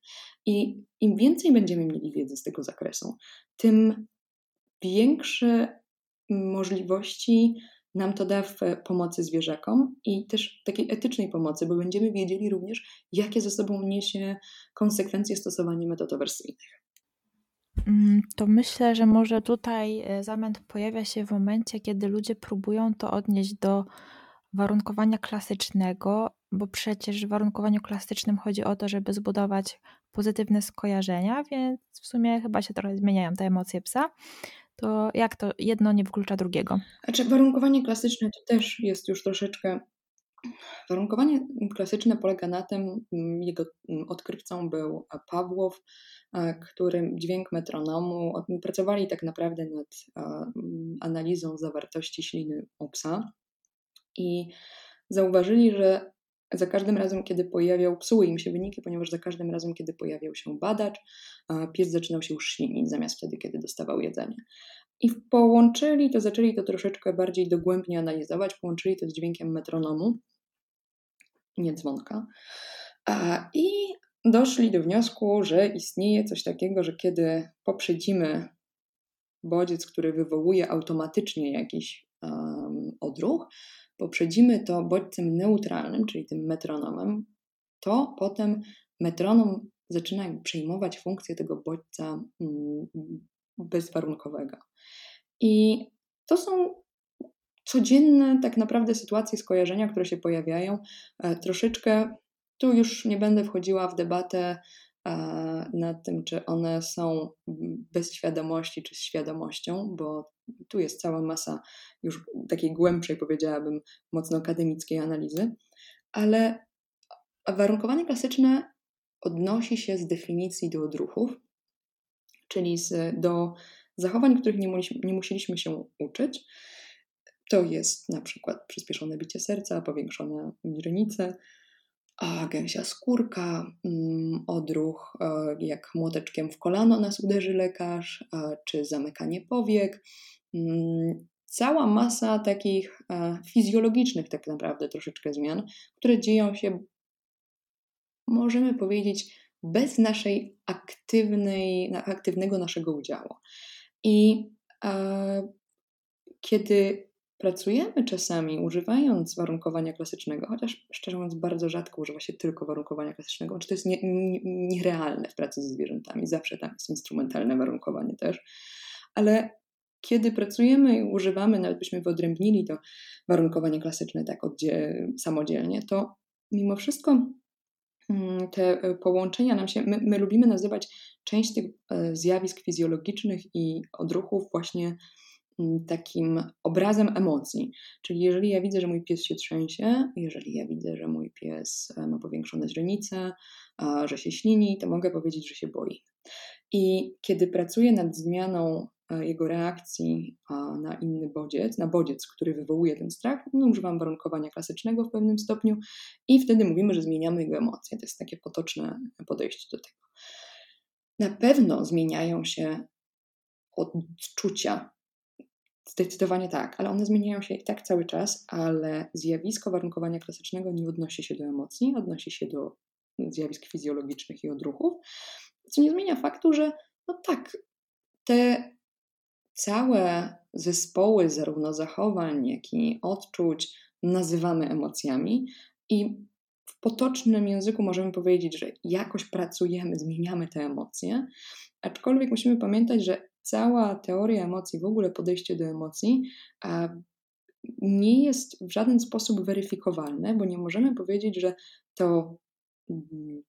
Speaker 2: I im więcej będziemy mieli wiedzy z tego zakresu, tym większe możliwości nam to da w pomocy zwierzakom i też takiej etycznej pomocy, bo będziemy wiedzieli również, jakie ze sobą niesie konsekwencje stosowania metod awersyjnych.
Speaker 1: Mm, to myślę, że może tutaj e, zamęt pojawia się w momencie, kiedy ludzie próbują to odnieść do warunkowania klasycznego, bo przecież w warunkowaniu klasycznym chodzi o to, żeby zbudować pozytywne skojarzenia, więc w sumie chyba się trochę zmieniają te emocje psa. To jak to jedno nie wyklucza drugiego?
Speaker 2: Znaczy, warunkowanie klasyczne to też jest już troszeczkę Warunkowanie klasyczne polega na tym, mm, jego mm, odkrywcą był Pawłow, którym dźwięk metronomu, pracowali tak naprawdę nad mm, analizą zawartości śliny u psa i zauważyli, że za każdym razem, kiedy pojawiał, psuły im się wyniki, ponieważ za każdym razem, kiedy pojawiał się badacz, pies zaczynał się już ślinić, zamiast wtedy, kiedy dostawał jedzenie. I połączyli to, zaczęli to troszeczkę bardziej dogłębnie analizować, połączyli to z dźwiękiem metronomu nie dzwonka. I doszli do wniosku, że istnieje coś takiego, że kiedy poprzedzimy bodziec, który wywołuje automatycznie jakiś um, odruch, poprzedzimy to bodźcem neutralnym, czyli tym metronomem, to potem metronom zaczyna przejmować funkcję tego bodźca um, bezwarunkowego. I to są codzienne tak naprawdę sytuacje skojarzenia, które się pojawiają. E, troszeczkę tu już nie będę wchodziła w debatę e, nad tym, czy one są bez świadomości, czy z świadomością, bo tu jest cała masa już takiej głębszej, powiedziałabym, mocno akademickiej analizy, ale warunkowanie klasyczne odnosi się z definicji do odruchów, czyli z, do zachowań, których nie, nie musieliśmy się uczyć. To jest na przykład przyspieszone bicie serca, powiększone źrenice, a gęsia skórka, mm, odruch e, jak młoteczkiem w kolano nas uderzy lekarz, czy zamykanie powiek. Mm, cała masa takich e, fizjologicznych tak naprawdę troszeczkę zmian, które dzieją się, możemy powiedzieć, bez naszej aktywnej, aktywnego naszego udziału. I e, kiedy pracujemy czasami używając warunkowania klasycznego, chociaż szczerze mówiąc bardzo rzadko używa się tylko warunkowania klasycznego, czy to jest nie, nie, nierealne w pracy ze zwierzętami, zawsze tam jest instrumentalne warunkowanie też, ale kiedy pracujemy i używamy, nawet byśmy wyodrębnili to warunkowanie klasyczne tak samodzielnie, to mimo wszystko te e, połączenia nam się, my, my lubimy nazywać część tych e, zjawisk fizjologicznych i odruchów właśnie mm, takim obrazem emocji. Czyli jeżeli ja widzę, że mój pies się trzęsie, jeżeli ja widzę, że mój pies e, ma powiększone źrenice, że się ślini, to mogę powiedzieć, że się boi. I kiedy pracuję nad zmianą jego reakcji na inny bodziec, na bodziec, który wywołuje ten strach, no używam warunkowania klasycznego w pewnym stopniu i wtedy mówimy, że zmieniamy jego emocje. To jest takie potoczne podejście do tego. Na pewno zmieniają się odczucia. Zdecydowanie tak, ale one zmieniają się i tak cały czas, ale zjawisko warunkowania klasycznego nie odnosi się do emocji, odnosi się do zjawisk fizjologicznych i odruchów, co nie zmienia faktu, że no tak, te całe zespoły zarówno zachowań, jak i odczuć nazywamy emocjami i w potocznym języku możemy powiedzieć, że jakoś pracujemy, zmieniamy te emocje, aczkolwiek musimy pamiętać, że cała teoria emocji, w ogóle podejście do emocji, nie jest w żaden sposób weryfikowalne, bo nie możemy powiedzieć, że to mm,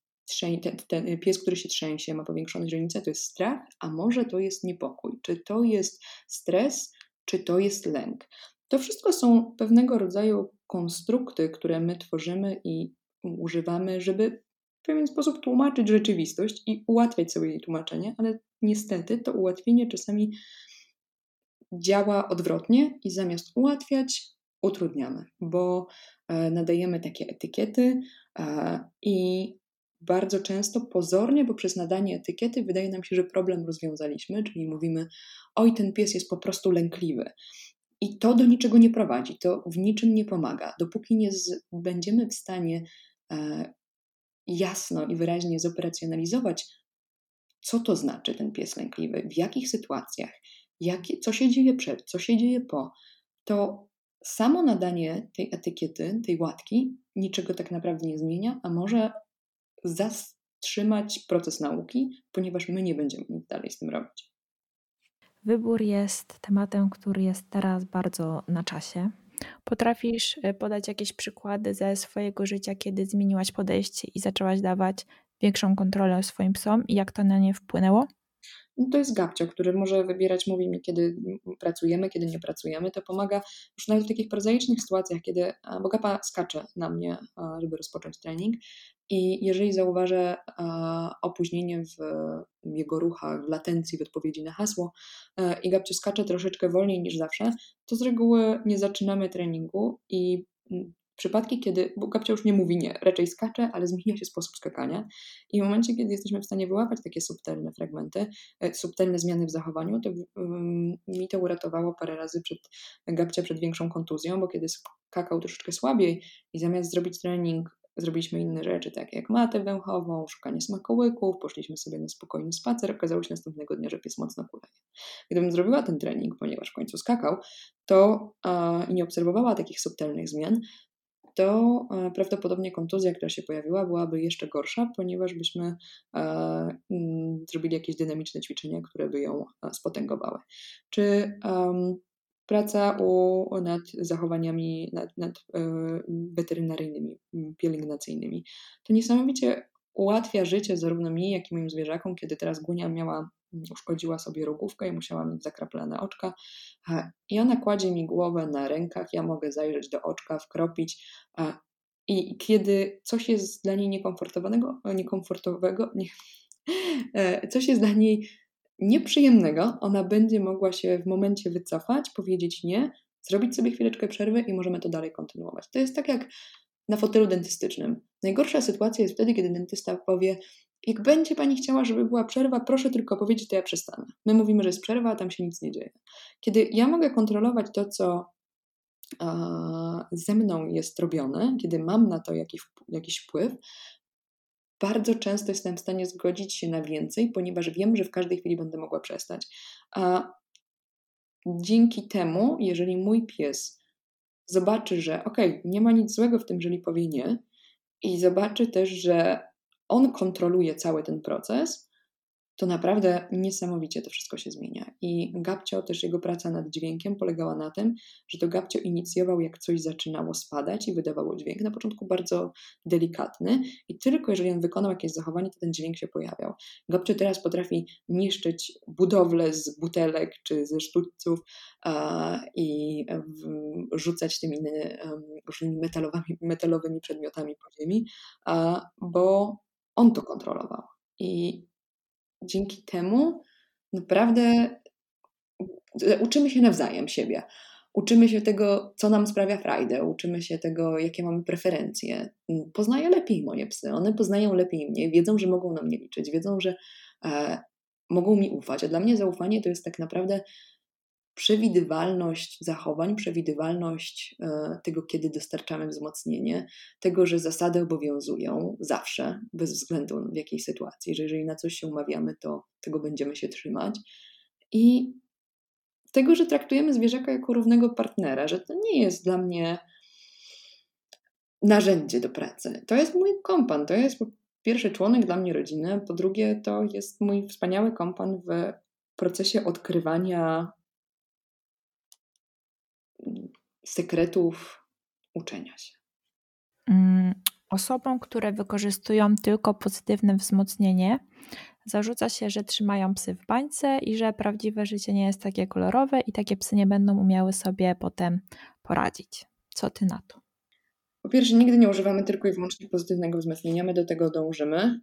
Speaker 2: ten, ten, pies, który się trzęsie, ma powiększone źrenice, to jest strach, a może to jest niepokój. Czy to jest stres, czy to jest lęk. To wszystko są pewnego rodzaju konstrukty, które my tworzymy i używamy, żeby w pewien sposób tłumaczyć rzeczywistość i ułatwiać sobie jej tłumaczenie, ale niestety to ułatwienie czasami działa odwrotnie i zamiast ułatwiać, utrudniamy, bo e, nadajemy takie etykiety e, i bardzo często pozornie, bo przez nadanie etykiety wydaje nam się, że problem rozwiązaliśmy, czyli mówimy, oj, ten pies jest po prostu lękliwy. I to do niczego nie prowadzi, to w niczym nie pomaga. Dopóki nie z, będziemy w stanie e, jasno i wyraźnie zoperacjonalizować, co to znaczy ten pies lękliwy, w jakich sytuacjach, jak, co się dzieje przed, co się dzieje po, to samo nadanie tej etykiety, tej łatki, niczego tak naprawdę nie zmienia, a może zatrzymać proces nauki, ponieważ my nie będziemy nic dalej z tym robić.
Speaker 1: Wybór jest tematem, który jest teraz bardzo na czasie. Potrafisz e, podać jakieś przykłady ze swojego życia, kiedy zmieniłaś podejście i zaczęłaś dawać większą kontrolę swoim psom i jak to na nie wpłynęło?
Speaker 2: No to jest gabcio, który może wybierać, mówi mi, kiedy pracujemy, kiedy nie pracujemy. To pomaga już nawet w takich prozaicznych sytuacjach, kiedy, bo gapa skacze na mnie, żeby rozpocząć trening i jeżeli zauważę opóźnienie w jego ruchach, w latencji, w odpowiedzi na hasło e, i gabcio skacze troszeczkę wolniej niż zawsze, to z reguły nie zaczynamy treningu i przypadki, kiedy, bo Gabcia już nie mówi nie, raczej skacze, ale zmienia się sposób skakania. I w momencie, kiedy jesteśmy w stanie wyłapać takie subtelne fragmenty, e, subtelne zmiany w zachowaniu, to um, mi to uratowało parę razy przed Gabcia przed większą kontuzją, bo kiedy skakał troszeczkę słabiej i zamiast zrobić trening zrobiliśmy inne rzeczy, takie jak matę węchową, szukanie smakołyków, poszliśmy sobie na spokojny spacer, okazało się następnego dnia, że pies mocno kuleje. Gdybym zrobiła ten trening, ponieważ w końcu skakał, to i nie obserwowała takich subtelnych zmian, to e, prawdopodobnie kontuzja, która się pojawiła, byłaby jeszcze gorsza, ponieważ byśmy e, mm, zrobili jakieś dynamiczne ćwiczenia, które by ją e, spotęgowały. Czy praca u, nad zachowaniami nad, nad weterynaryjnymi, pielęgnacyjnymi. To niesamowicie ułatwia życie zarówno mi, jak i moim zwierzakom, kiedy teraz Gunia miała uszkodziła sobie rogówkę i musiała mieć zakraplane oczka. I ona kładzie mi głowę na rękach, ja mogę zajrzeć do oczka, wkropić. I kiedy coś jest dla niej niekomfortowego, niekomfortowego nie, [LAUGHS] e, coś jest dla niej nieprzyjemnego, ona będzie mogła się w momencie wycofać, powiedzieć nie, zrobić sobie chwileczkę przerwy i możemy to dalej kontynuować. To jest tak jak na fotelu dentystycznym. Najgorsza sytuacja jest wtedy, kiedy dentysta powie: jak będzie pani chciała, żeby była przerwa, proszę tylko powiedzieć, to ja przestanę. My mówimy, że jest przerwa, a tam się nic nie dzieje. Kiedy ja mogę kontrolować to, co ze mną jest robione, kiedy mam na to jakiś, jakiś wpływ, bardzo często jestem w stanie zgodzić się na więcej, ponieważ wiem, że w każdej chwili będę mogła przestać. A dzięki temu, jeżeli mój pies zobaczy, że okej, okay, nie ma nic złego w tym, jeżeli powie nie, i zobaczy też, że on kontroluje cały ten proces, to naprawdę niesamowicie to wszystko się zmienia. I Gabcio, też jego praca nad dźwiękiem polegała na tym, że to Gabcio inicjował, jak coś zaczynało spadać i wydawało dźwięk. Na początku bardzo delikatny i tylko jeżeli on wykonał jakieś zachowanie, to ten dźwięk się pojawiał. Gabcio teraz potrafi niszczyć budowle z butelek czy ze sztućców i w, rzucać tymi um, różnymi metalowymi, metalowymi przedmiotami po ziemi, bo on to kontrolował. I dzięki temu naprawdę uczymy się nawzajem siebie. Uczymy się tego, co nam sprawia frajdę, uczymy się tego, jakie mamy preferencje. Poznaję lepiej moje psy, one poznają lepiej mnie, wiedzą, że mogą na mnie liczyć, wiedzą, że e, mogą mi ufać. A dla mnie zaufanie to jest tak naprawdę przewidywalność zachowań, przewidywalność e, tego, kiedy dostarczamy wzmocnienie, tego, że zasady obowiązują zawsze, bez względu w jakiej sytuacji, że jeżeli na coś się umawiamy, to tego będziemy się trzymać. I tego, że traktujemy zwierzaka jako równego partnera, że to nie jest dla mnie narzędzie do pracy. To jest mój kompan, to jest po pierwsze członek dla mnie rodziny, po drugie to jest mój wspaniały kompan w procesie odkrywania sekretów uczenia się.
Speaker 1: Mm, osobom, które wykorzystują tylko pozytywne wzmocnienie, zarzuca się, że trzymają psy w bańce i że prawdziwe życie nie jest takie kolorowe i takie psy nie będą umiały sobie potem poradzić. Co ty na to?
Speaker 2: Po pierwsze, nigdy nie używamy tylko i wyłącznie pozytywnego wzmocnienia, my do tego dążymy,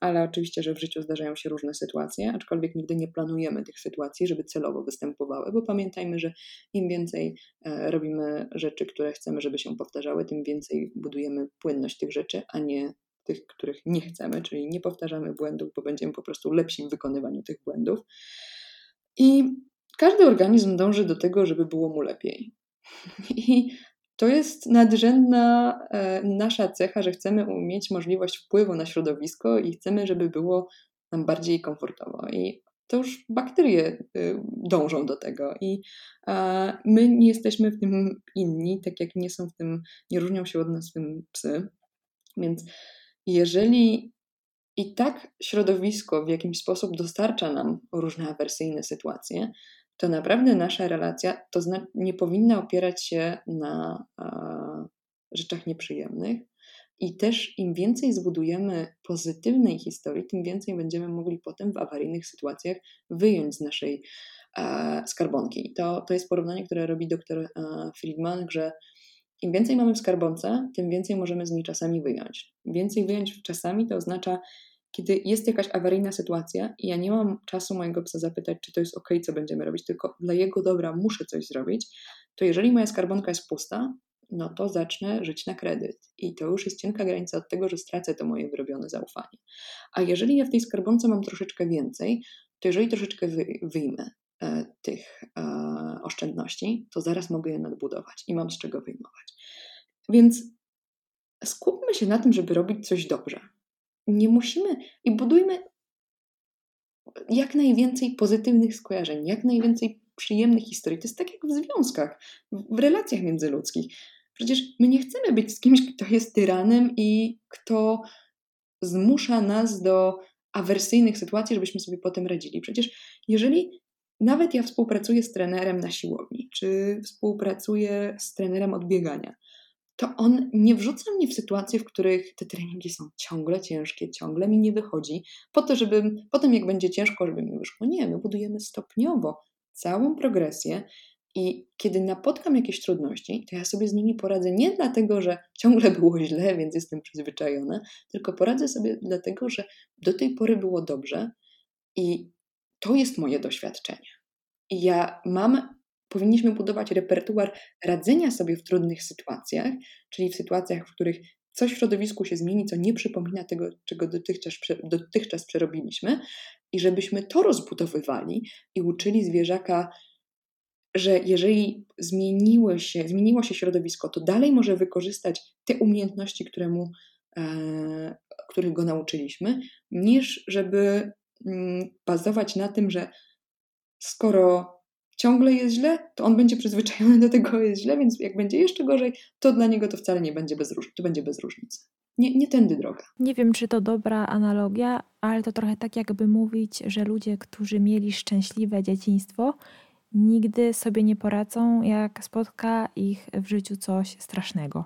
Speaker 2: ale oczywiście, że w życiu zdarzają się różne sytuacje, aczkolwiek nigdy nie planujemy tych sytuacji, żeby celowo występowały, bo pamiętajmy, że im więcej e, robimy rzeczy, które chcemy, żeby się powtarzały, tym więcej budujemy płynność tych rzeczy, a nie tych, których nie chcemy, czyli nie powtarzamy błędów, bo będziemy po prostu lepsi w wykonywaniu tych błędów. I każdy organizm dąży do tego, żeby było mu lepiej. [LAUGHS] I to jest nadrzędna e, nasza cecha, że chcemy mieć możliwość wpływu na środowisko i chcemy, żeby było nam bardziej komfortowo. I to już bakterie y, dążą do tego i my nie jesteśmy w tym inni, tak jak nie są w tym, nie różnią się od nas w tym psy. Więc jeżeli i tak środowisko w jakiś sposób dostarcza nam różne awersyjne sytuacje, to naprawdę nasza relacja to nie powinna opierać się na rzeczach nieprzyjemnych. I też im więcej zbudujemy pozytywnej historii, tym więcej będziemy mogli potem w awaryjnych sytuacjach wyjąć z naszej skarbonki. To, to jest porównanie, które robi e, Friedman, że im więcej mamy w skarbonce, tym więcej możemy z niej czasami wyjąć. Więcej wyjąć czasami to oznacza kiedy jest jakaś awaryjna sytuacja i ja nie mam czasu mojego psa zapytać, czy to jest ok, co będziemy robić, tylko dla jego dobra muszę coś zrobić, to jeżeli moja skarbonka jest pusta, no to zacznę żyć na kredyt. I to już jest cienka granica od tego, że stracę to moje wyrobione zaufanie. A jeżeli ja w tej skarbonce mam troszeczkę więcej, to jeżeli troszeczkę wyjmę e, tych e, oszczędności, to zaraz mogę je nadbudować i mam z czego wyjmować. Więc skupmy się na tym, żeby robić coś dobrze nie musimy i budujmy jak najwięcej pozytywnych skojarzeń, jak najwięcej przyjemnych historii. To jest tak jak w związkach, w relacjach międzyludzkich. Przecież my nie chcemy być z kimś, kto jest tyranem i kto zmusza nas do awersyjnych sytuacji, żebyśmy sobie potem radzili. Przecież jeżeli nawet ja współpracuję z trenerem na siłowni, czy współpracuję z trenerem odbiegania, to on nie wrzuca mnie w sytuacje, w których te treningi są ciągle ciężkie, ciągle mi nie wychodzi, po to, żeby potem jak będzie ciężko, żeby mi wyszło. Nie, my budujemy stopniowo całą progresję i kiedy napotkam jakieś trudności, to ja sobie z nimi poradzę nie dlatego, że ciągle było źle, więc jestem przyzwyczajona, tylko poradzę sobie dlatego, że do tej pory było dobrze i to jest moje doświadczenie. I ja mam powinniśmy budować repertuar radzenia sobie w trudnych sytuacjach, czyli w sytuacjach, w których coś w środowisku się zmieni, co nie przypomina tego, czego dotychczas, dotychczas przerobiliśmy, i żebyśmy to rozbudowywali i uczyli zwierzaka, że jeżeli zmieniło się, zmieniło się środowisko, to dalej może wykorzystać te umiejętności, które mu e, których go nauczyliśmy, niż żeby mm, bazować na tym, że skoro ciągle jest źle, to on będzie przyzwyczajony do tego, jest źle, więc jak będzie jeszcze gorzej, to dla niego to wcale nie będzie bez, róż- to będzie bez różnicy. Nie, nie tędy droga.
Speaker 1: Nie wiem, czy to dobra analogia, ale to trochę tak, jakby mówić, że ludzie, którzy mieli szczęśliwe dzieciństwo, nigdy sobie nie poradzą, jak spotka ich w życiu coś strasznego.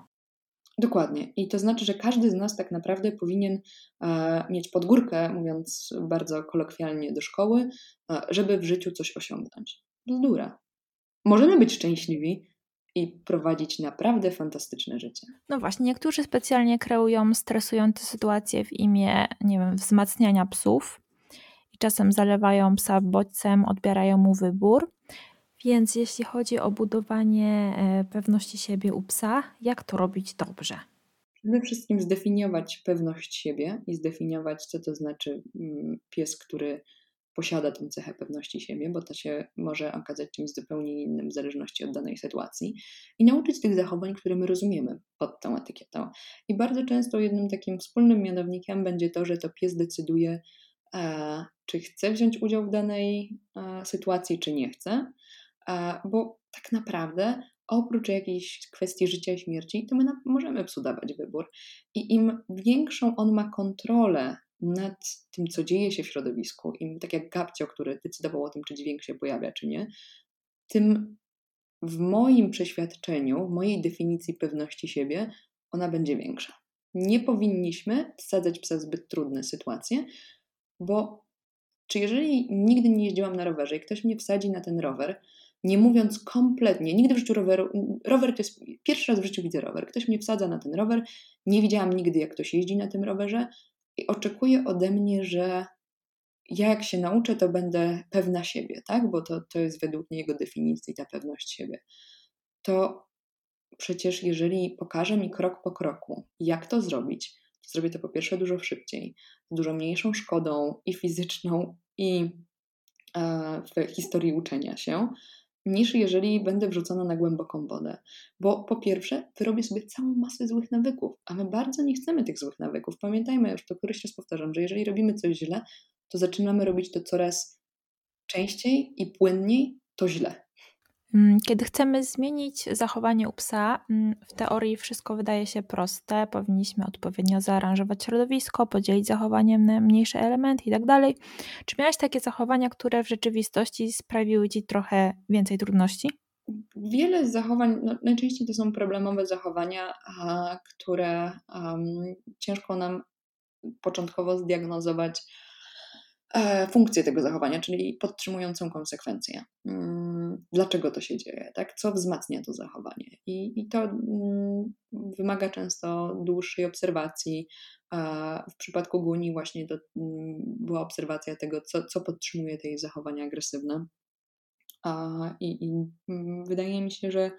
Speaker 2: Dokładnie. I to znaczy, że każdy z nas tak naprawdę powinien e, mieć podgórkę, mówiąc bardzo kolokwialnie, do szkoły, e, żeby w życiu coś osiągnąć. Bzdura. Możemy być szczęśliwi i prowadzić naprawdę fantastyczne życie.
Speaker 1: No właśnie, niektórzy specjalnie kreują stresujące sytuacje w imię, nie wiem, wzmacniania psów i czasem zalewają psa bodźcem, odbierają mu wybór. Więc jeśli chodzi o budowanie e, pewności siebie u psa, jak to robić dobrze?
Speaker 2: Przede wszystkim zdefiniować pewność siebie i zdefiniować, co to znaczy mm, pies, który posiada tę cechę pewności siebie, bo to się może okazać czymś zupełnie innym w zależności od danej sytuacji, i nauczyć tych zachowań, które my rozumiemy pod tą etykietą. I bardzo często jednym takim wspólnym mianownikiem będzie to, że to pies decyduje, e, czy chce wziąć udział w danej e, sytuacji, czy nie chce, e, bo tak naprawdę oprócz jakiejś kwestii życia i śmierci, to my możemy psu dawać wybór. I im większą on ma kontrolę nad tym, co dzieje się w środowisku, i tak jak Gabcio, który decydował o tym, czy dźwięk się pojawia, czy nie, tym w moim przeświadczeniu, w mojej definicji pewności siebie, ona będzie większa. Nie powinniśmy wsadzać psa w zbyt trudne sytuacje, bo czy jeżeli nigdy nie jeździłam na rowerze i ktoś mnie wsadzi na ten rower, nie mówiąc kompletnie, nigdy w życiu roweru, rower to jest pierwszy raz w życiu widzę rower, ktoś mnie wsadza na ten rower, nie widziałam nigdy jak ktoś jeździ na tym rowerze, i oczekuje ode mnie, że ja jak się nauczę, to będę pewna siebie, tak? Bo to, to jest według niego definicji ta pewność siebie. To przecież jeżeli pokaże mi krok po kroku, jak to zrobić, to zrobię to po pierwsze dużo szybciej, z dużo mniejszą szkodą i fizyczną, i e, w historii uczenia się, niż jeżeli będę wrzucona na głęboką wodę. Bo po pierwsze, wyrobię sobie całą masę złych nawyków, a my bardzo nie chcemy tych złych nawyków. Pamiętajmy, już to któryś raz powtarzam, że jeżeli robimy coś źle, to zaczynamy robić to coraz częściej i płynniej, to źle.
Speaker 1: Mm, kiedy chcemy zmienić zachowanie u psa, mm, w teorii wszystko wydaje się proste. Powinniśmy odpowiednio zaaranżować środowisko, podzielić zachowaniem na mniejsze elementy itd. Tak Czy miałeś takie zachowania, które w rzeczywistości sprawiły ci trochę więcej trudności?
Speaker 2: Wiele zachowań, no najczęściej to są problemowe zachowania, a, które um, ciężko nam początkowo zdiagnozować E, funkcję tego zachowania, czyli podtrzymującą konsekwencję. Mm, dlaczego to się dzieje? Tak? Co wzmacnia to zachowanie? I, i to mm, wymaga często dłuższej obserwacji. W przypadku Guni właśnie to mm, była obserwacja tego, co, co podtrzymuje te zachowania agresywne. I, I wydaje mi się, że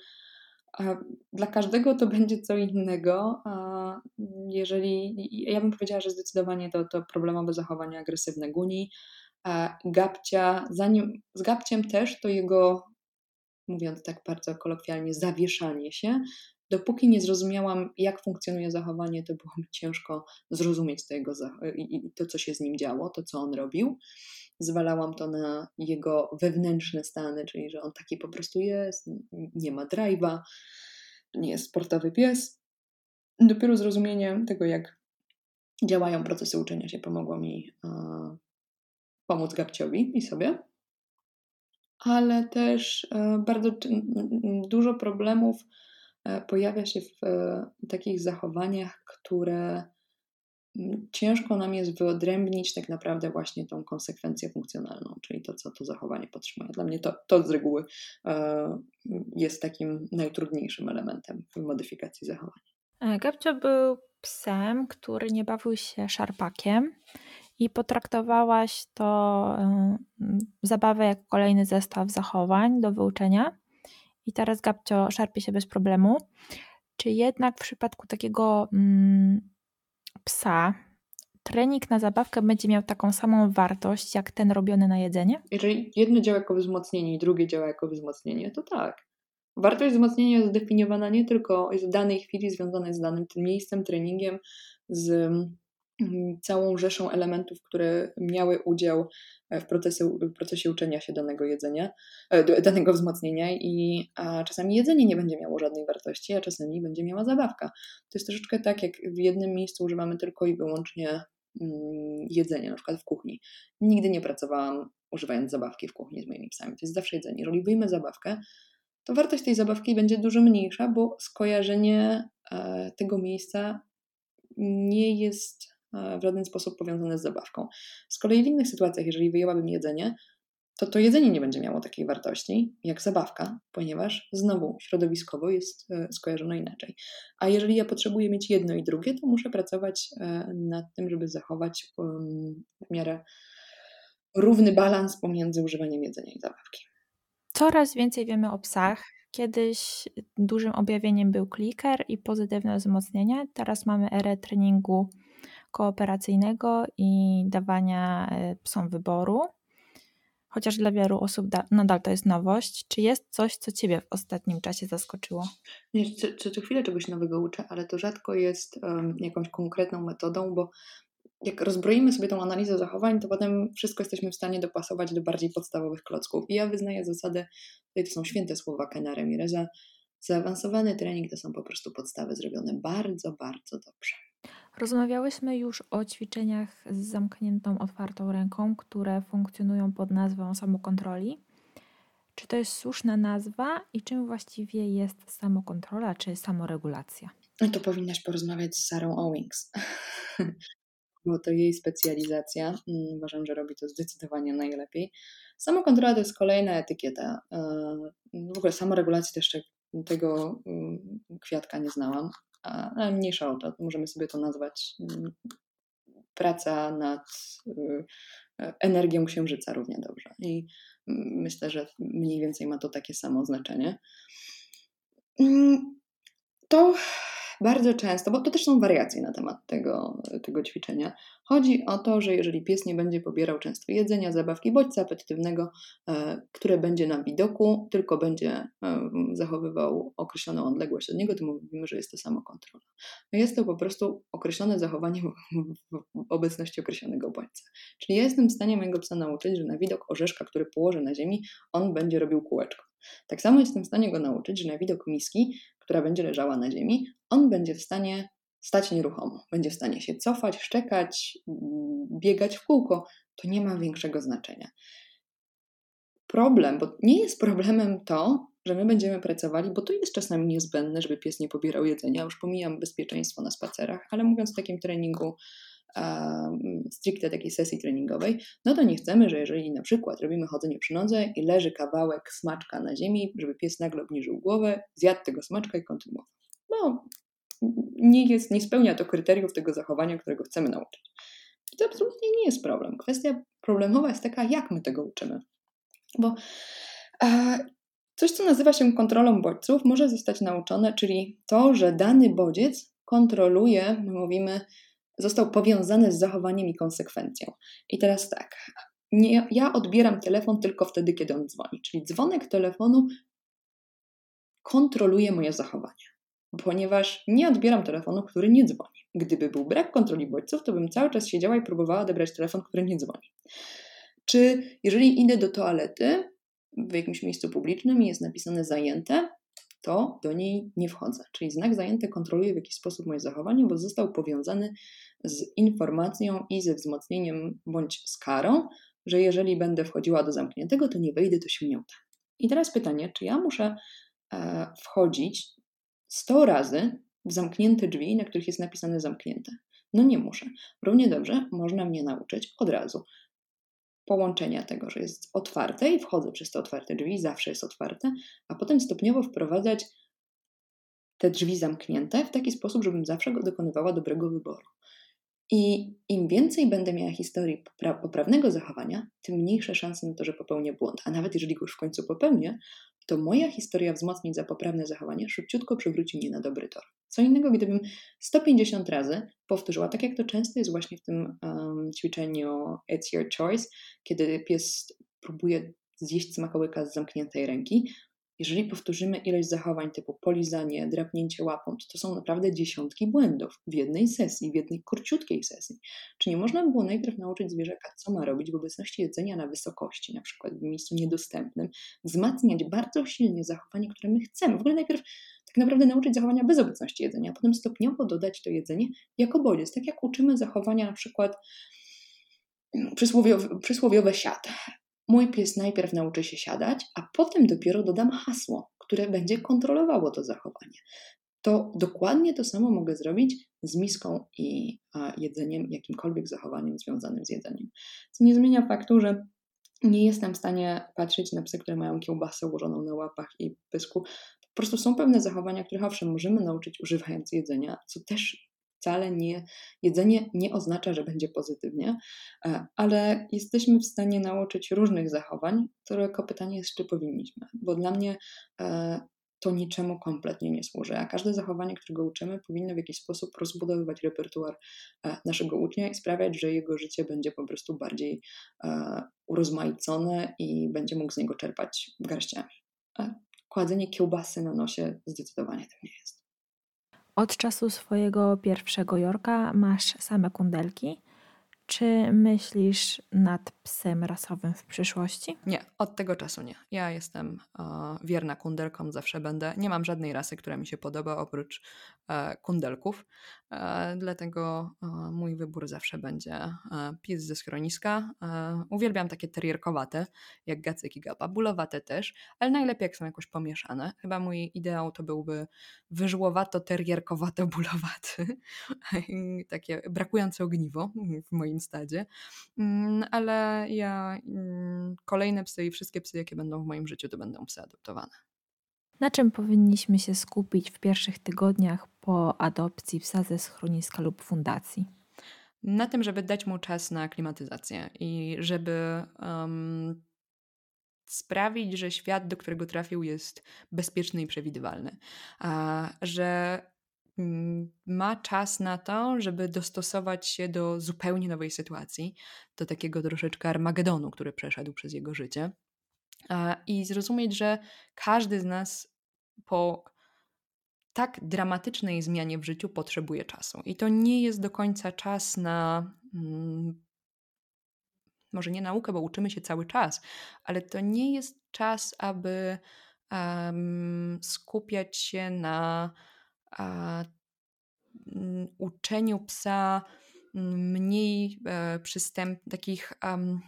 Speaker 2: dla każdego to będzie co innego. Jeżeli, ja bym powiedziała, że zdecydowanie to, to problemowe zachowanie agresywne Guni. Gabcia, zanim, z Gabciem też to jego, mówiąc tak bardzo kolokwialnie, zawieszanie się. Dopóki nie zrozumiałam, jak funkcjonuje zachowanie, to było mi ciężko zrozumieć to, jego, to, co się z nim działo, to, co on robił zwalałam to na jego wewnętrzne stany, czyli że on taki po prostu jest, nie ma drive'a, nie jest sportowy pies. Dopiero zrozumienie tego, jak działają procesy uczenia się, pomogło mi pomóc Gabciowi i sobie. Ale też e, bardzo dużo problemów e, pojawia się w e, takich zachowaniach, które ciężko nam jest wyodrębnić tak naprawdę właśnie tą konsekwencję funkcjonalną, czyli to, co to zachowanie podtrzymuje. Dla mnie to, to z reguły jest takim najtrudniejszym elementem w modyfikacji zachowań.
Speaker 1: E, Gabcio był psem, który nie bawił się szarpakiem i potraktowałaś to e, zabawę jako kolejny zestaw zachowań do wyuczenia. I teraz Gabcio szarpie się bez problemu. Czy jednak w przypadku takiego mm, psa trening na zabawkę będzie miał taką samą wartość jak ten robiony na jedzenie?
Speaker 2: Jeżeli jedno działa jako wzmocnienie i drugie działa jako wzmocnienie, to tak. Wartość wzmocnienia jest zdefiniowana nie tylko jest w danej chwili związana z danym tym miejscem, treningiem, z całą rzeszą elementów, które miały udział w procesie, w procesie uczenia się danego jedzenia, e, danego wzmocnienia i a czasami jedzenie nie będzie miało żadnej wartości, a czasami będzie miała zabawka. To jest troszeczkę tak, jak w jednym miejscu używamy tylko i wyłącznie mm, jedzenia, na przykład w kuchni. Nigdy nie pracowałam używając zabawki w kuchni z moimi psami. To jest zawsze jedzenie. Jeżeli wyjmę zabawkę, to wartość tej zabawki będzie dużo mniejsza, bo skojarzenie e, tego miejsca nie jest e, w żaden sposób powiązane z zabawką. Z kolei w innych sytuacjach, jeżeli wyjęłabym jedzenie, to to jedzenie nie będzie miało takiej wartości jak zabawka, ponieważ znowu środowiskowo jest e, skojarzone inaczej. A jeżeli ja potrzebuję mieć jedno i drugie, to muszę pracować nad tym, żeby zachować w miarę równy balans pomiędzy używaniem jedzenia i zabawki.
Speaker 1: Coraz więcej wiemy o psach. Kiedyś dużym objawieniem był kliker i pozytywne wzmocnienie. Teraz mamy erę treningu kooperacyjnego i dawania e, psom wyboru. Chociaż dla wielu osób nadal to jest nowość. Czy jest coś, co Ciebie w ostatnim czasie zaskoczyło?
Speaker 2: Nie, co, co, co chwilę czegoś nowego uczę, ale to rzadko jest um, jakąś konkretną metodą, bo jak rozbroimy sobie tą analizę zachowań, to potem wszystko jesteśmy w stanie dopasować do bardziej podstawowych klocków. I ja wyznaję zasadę, tutaj to są święte słowa Kena Ramireza, zaawansowany trening to są po prostu podstawy zrobione bardzo, bardzo dobrze.
Speaker 1: Rozmawiałyśmy już o ćwiczeniach z zamkniętą, otwartą ręką, które funkcjonują pod nazwą samokontroli. Czy to jest słuszna nazwa i czym właściwie jest samokontrola czy samoregulacja?
Speaker 2: No to powinnaś porozmawiać z Sarą Owings. [LAUGHS] bo to jej specjalizacja. Mm, uważam, że robi to zdecydowanie najlepiej. Samokontrola to jest kolejna etykieta. E, w ogóle samoregulacji jeszcze tego mm, kwiatka nie znałam, ale mniejsza o to. Możemy sobie to nazwać mm, praca nad y, energią księżyca równie dobrze. I myślę, że mniej więcej ma to takie samo znaczenie. To bardzo często, bo to też są wariacje na temat tego, tego ćwiczenia. Chodzi o to, że jeżeli pies nie będzie pobierał często jedzenia, zabawki, bodźca apetytywnego, e, które będzie na widoku, tylko będzie e, zachowywał określoną odległość od niego, to mówimy, że jest to samokontrola. No jest to po prostu określone zachowanie w obecności określonego bodźca. Czyli ja jestem w stanie mojego psa nauczyć, że na widok orzeszka, który położę na ziemi, on będzie robił kółeczko. Tak samo jestem w stanie go nauczyć, że na widok miski, która będzie leżała na ziemi, on będzie w stanie stać nieruchomo. Będzie w stanie się cofać, szczekać, mm, biegać w kółko. To nie ma większego znaczenia. Problem, bo nie jest problemem to, że my będziemy pracowali, bo to jest czasami niezbędne, żeby pies nie pobierał jedzenia. Już pomijam bezpieczeństwo na spacerach, ale mówiąc o takim treningu stricte takiej sesji treningowej, no to nie chcemy, że jeżeli na przykład robimy chodzenie przy nodze i leży kawałek smaczka na ziemi, żeby pies nagle obniżył głowę, zjadł tego smaczka i kontynuował. No, nie, jest, nie spełnia to kryteriów tego zachowania, którego chcemy nauczyć. I to absolutnie nie jest problem. Kwestia problemowa jest taka, jak my tego uczymy. Bo e, coś, co nazywa się kontrolą bodźców, może zostać nauczone, czyli to, że dany bodziec kontroluje, my mówimy, został powiązany z zachowaniem i konsekwencją. I teraz tak, nie, ja odbieram telefon tylko wtedy, kiedy on dzwoni. Czyli dzwonek telefonu kontroluje moje zachowanie, ponieważ nie odbieram telefonu, który nie dzwoni. Gdyby był brak kontroli bodźców, to bym cały czas siedziała i próbowała odebrać telefon, który nie dzwoni. Czy jeżeli idę do toalety w jakimś miejscu publicznym i jest napisane zajęte, to do niej nie wchodzę. Czyli znak zajęty kontroluje w jakiś sposób moje zachowanie, bo został powiązany z informacją i ze wzmocnieniem bądź z karą, że jeżeli będę wchodziła do zamkniętego, to nie wejdę, to się nie. I teraz pytanie, czy ja muszę e, wchodzić 100 razy w zamknięte drzwi, na których jest napisane zamknięte? No nie muszę. Równie dobrze można mnie nauczyć od razu połączenia tego, że jest otwarte i wchodzę przez te otwarte drzwi, zawsze jest otwarte, a potem stopniowo wprowadzać te drzwi zamknięte w taki sposób, żebym zawsze dokonywała dobrego wyboru. I im więcej będę miała historii poprawnego zachowania, tym mniejsze szanse na to, że popełnię błąd. A nawet jeżeli go już w końcu popełnię, to moja historia wzmocnień za poprawne zachowanie szybciutko przywróci mnie na dobry tor. Co innego, gdybym 150 razy powtórzyła, tak jak to często jest właśnie w tym um, ćwiczeniu It's Your Choice, kiedy pies próbuje zjeść smakołyka z zamkniętej ręki,
Speaker 4: jeżeli powtórzymy ilość zachowań typu polizanie, drapnięcie łapą, to to są naprawdę dziesiątki błędów w jednej sesji, w jednej króciutkiej sesji. Czy nie można było najpierw nauczyć zwierzaka, co ma robić w obecności jedzenia na wysokości, na przykład w miejscu niedostępnym, wzmacniać bardzo silnie zachowanie, które my chcemy. W ogóle najpierw tak naprawdę nauczyć zachowania bez obecności jedzenia, a potem stopniowo dodać to jedzenie jako bodziec. Tak jak uczymy zachowania na przykład przysłowiowe, przysłowiowe siat. Mój pies najpierw nauczy się siadać, a potem dopiero dodam hasło, które będzie kontrolowało to zachowanie. To dokładnie to samo mogę zrobić z miską i jedzeniem, jakimkolwiek zachowaniem związanym z jedzeniem. Co nie zmienia faktu, że nie jestem w stanie patrzeć na psy, które mają kiełbasę ułożoną na łapach i pysku. Po prostu są pewne zachowania, których owszem możemy nauczyć używając jedzenia, co też wcale nie, jedzenie nie oznacza, że będzie pozytywnie, e, ale jesteśmy w stanie nauczyć różnych zachowań, tylko pytanie jest, czy powinniśmy, bo dla mnie e, to niczemu kompletnie nie służy, a każde zachowanie, którego uczymy, powinno w jakiś sposób rozbudowywać repertuar e, naszego ucznia i sprawiać, że jego życie będzie po prostu bardziej urozmaicone i będzie mógł z niego czerpać garściami. Kładzenie kiełbasy na nosie zdecydowanie tym nie jest.
Speaker 1: Od czasu swojego pierwszego Jorka masz same kundelki. Czy myślisz nad psem rasowym w przyszłości?
Speaker 2: Nie, od tego czasu nie. Ja jestem e, wierna kundelkom, zawsze będę. Nie mam żadnej rasy, która mi się podoba oprócz e, kundelków. E, dlatego e, mój wybór zawsze będzie e, pies ze schroniska. E, uwielbiam takie terrierkowate, jak Gacek i Gapa, bulowate też, ale najlepiej jak są jakoś pomieszane. Chyba mój ideał to byłby wyżłowato-terrierkowato-bulowaty. [LAUGHS] takie brakujące ogniwo w moim stadzie. Mm, ale ja mm, kolejne psy i wszystkie psy, jakie będą w moim życiu, to będą psy adoptowane.
Speaker 1: Na czym powinniśmy się skupić w pierwszych tygodniach po adopcji psa ze schroniska lub fundacji?
Speaker 2: Na tym, żeby dać mu czas na aklimatyzację i żeby um, sprawić, że świat, do którego trafił, jest bezpieczny i przewidywalny. A, że ma czas na to, żeby dostosować się do zupełnie nowej sytuacji, do takiego troszeczkę Armagedonu, który przeszedł przez jego życie. I zrozumieć, że każdy z nas po tak dramatycznej zmianie w życiu potrzebuje czasu. I to nie jest do końca czas na. Mm, może nie naukę, bo uczymy się cały czas, ale to nie jest czas, aby um, skupiać się na um, uczeniu psa mniej e, przystęp, takich um,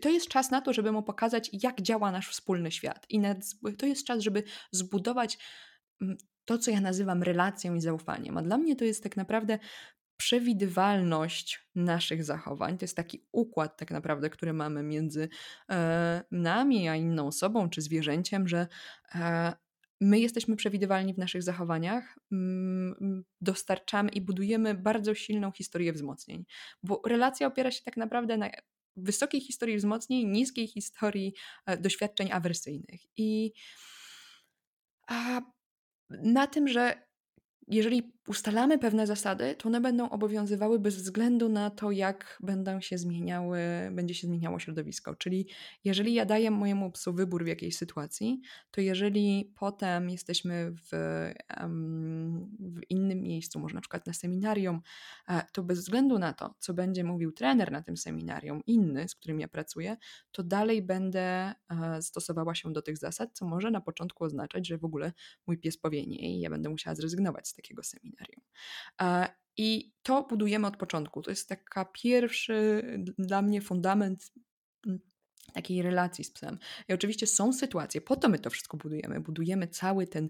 Speaker 2: to jest czas na to, żeby mu pokazać, jak działa nasz wspólny świat. I to jest czas, żeby zbudować mm, to, co ja nazywam relacją i zaufaniem. A dla mnie to jest tak naprawdę przewidywalność naszych zachowań. To jest taki układ, tak naprawdę, który mamy między e, nami a inną osobą czy zwierzęciem, że e, my jesteśmy przewidywalni w naszych zachowaniach, mm, dostarczamy i budujemy bardzo silną historię wzmocnień, bo relacja opiera się tak naprawdę na wysokiej historii wzmocnień, niskiej historii e, doświadczeń awersyjnych. I na tym, że jeżeli ustalamy pewne zasady, to one będą obowiązywały bez względu na to, jak będą się zmieniały, będzie się zmieniało środowisko. Czyli jeżeli ja daję mojemu psu wybór w jakiejś sytuacji, to jeżeli potem jesteśmy w, w innym miejscu, może na przykład na seminarium, e, to bez względu na to, co będzie mówił trener na tym seminarium, inny, z którym ja pracuję, to dalej będę e, stosowała się do tych zasad, co może na początku oznaczać, że w ogóle mój pies powie nie i ja będę musiała zrezygnować z takiego seminarium. I to budujemy od początku. To jest taka pierwszy dla mnie fundament takiej relacji z psem. I oczywiście są sytuacje, po to my to wszystko budujemy. Budujemy cały ten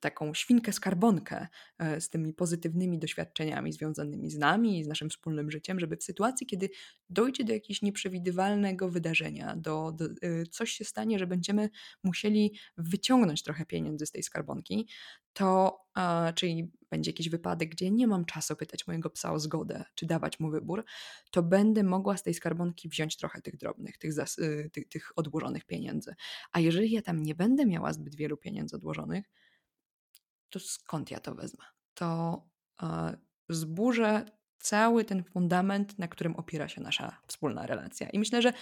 Speaker 2: taką świnkę skarbonkę e, z tymi pozytywnymi doświadczeniami związanymi z nami i z naszym wspólnym życiem, żeby w sytuacji, kiedy dojdzie do jakiegoś nieprzewidywalnego wydarzenia, do, do, e, coś się stanie, że będziemy musieli wyciągnąć trochę pieniędzy z tej skarbonki, to czyli będzie jakiś wypadek, gdzie nie mam czasu pytać mojego psa o zgodę, czy dawać mu wybór, to będę mogła z tej skarbonki wziąć trochę tych drobnych, tych, y, tych, tych odłożonych pieniędzy. A jeżeli ja tam nie będę miała zbyt wielu pieniędzy odłożonych, to skąd ja to wezmę? To zburzę cały ten fundament, na którym opiera się nasza wspólna relacja. I myślę, że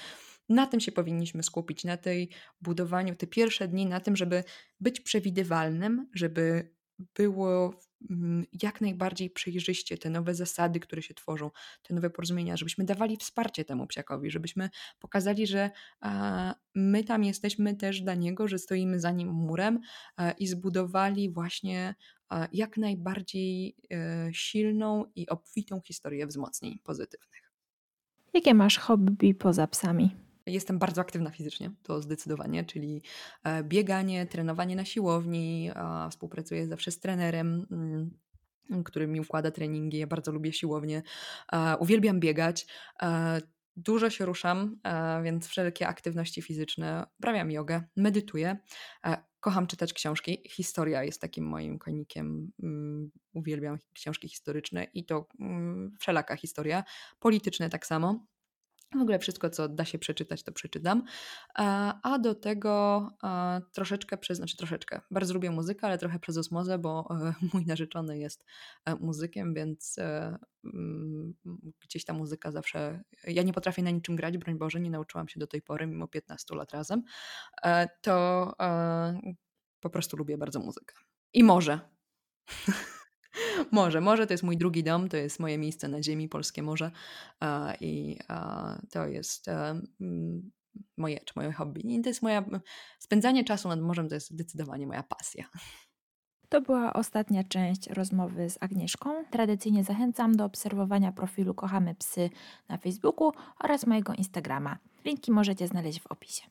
Speaker 2: na tym się powinniśmy skupić, na tej budowaniu, te pierwsze dni, na tym, żeby być przewidywalnym, żeby było mm, jak najbardziej przejrzyście te nowe zasady, które się tworzą, te nowe porozumienia, żebyśmy dawali wsparcie temu psiakowi, żebyśmy pokazali, że my tam jesteśmy też dla niego, że stoimy za nim murem i zbudowali właśnie jak najbardziej e, silną i obfitą historię wzmocnień pozytywnych.
Speaker 1: Jakie masz hobby poza psami?
Speaker 2: Jestem bardzo aktywna fizycznie, to zdecydowanie, czyli e, bieganie, trenowanie na siłowni, współpracuję zawsze z trenerem, mm, który mi układa treningi. Ja bardzo lubię siłownię, uwielbiam biegać. Dużo się ruszam, więc wszelkie aktywności fizyczne, uprawiam jogę, medytuję. Kocham czytać książki. Historia jest takim moim konikiem. Mm, uwielbiam książki historyczne i to mm, wszelaka historia. Polityczne tak samo. W ogóle wszystko, co da się przeczytać, to przeczytam. A do tego troszeczkę przez, znaczy troszeczkę, bardzo lubię muzykę, ale trochę przez osmozę, bo e, [LAUGHS] mój narzeczony jest e, muzykiem, więc e, mm, gdzieś ta muzyka zawsze. Ja nie potrafię na niczym grać, broń Boże, nie nauczyłam się do tej pory, mimo 15 lat razem. To po prostu lubię bardzo muzykę. I może. [LAUGHS] [LAUGHS] Może, może to jest mój drugi dom, to jest moje miejsce na ziemi, polskie morze i to jest mm, moje, czy moje hobby. I to jest moja, spędzanie czasu nad morzem to jest zdecydowanie moja pasja.
Speaker 1: To była ostatnia część rozmowy z Agnieszką. Tradycyjnie zachęcam do obserwowania profilu Kochamy Psy na Facebooku oraz mojego Instagrama. Linki możecie znaleźć w opisie.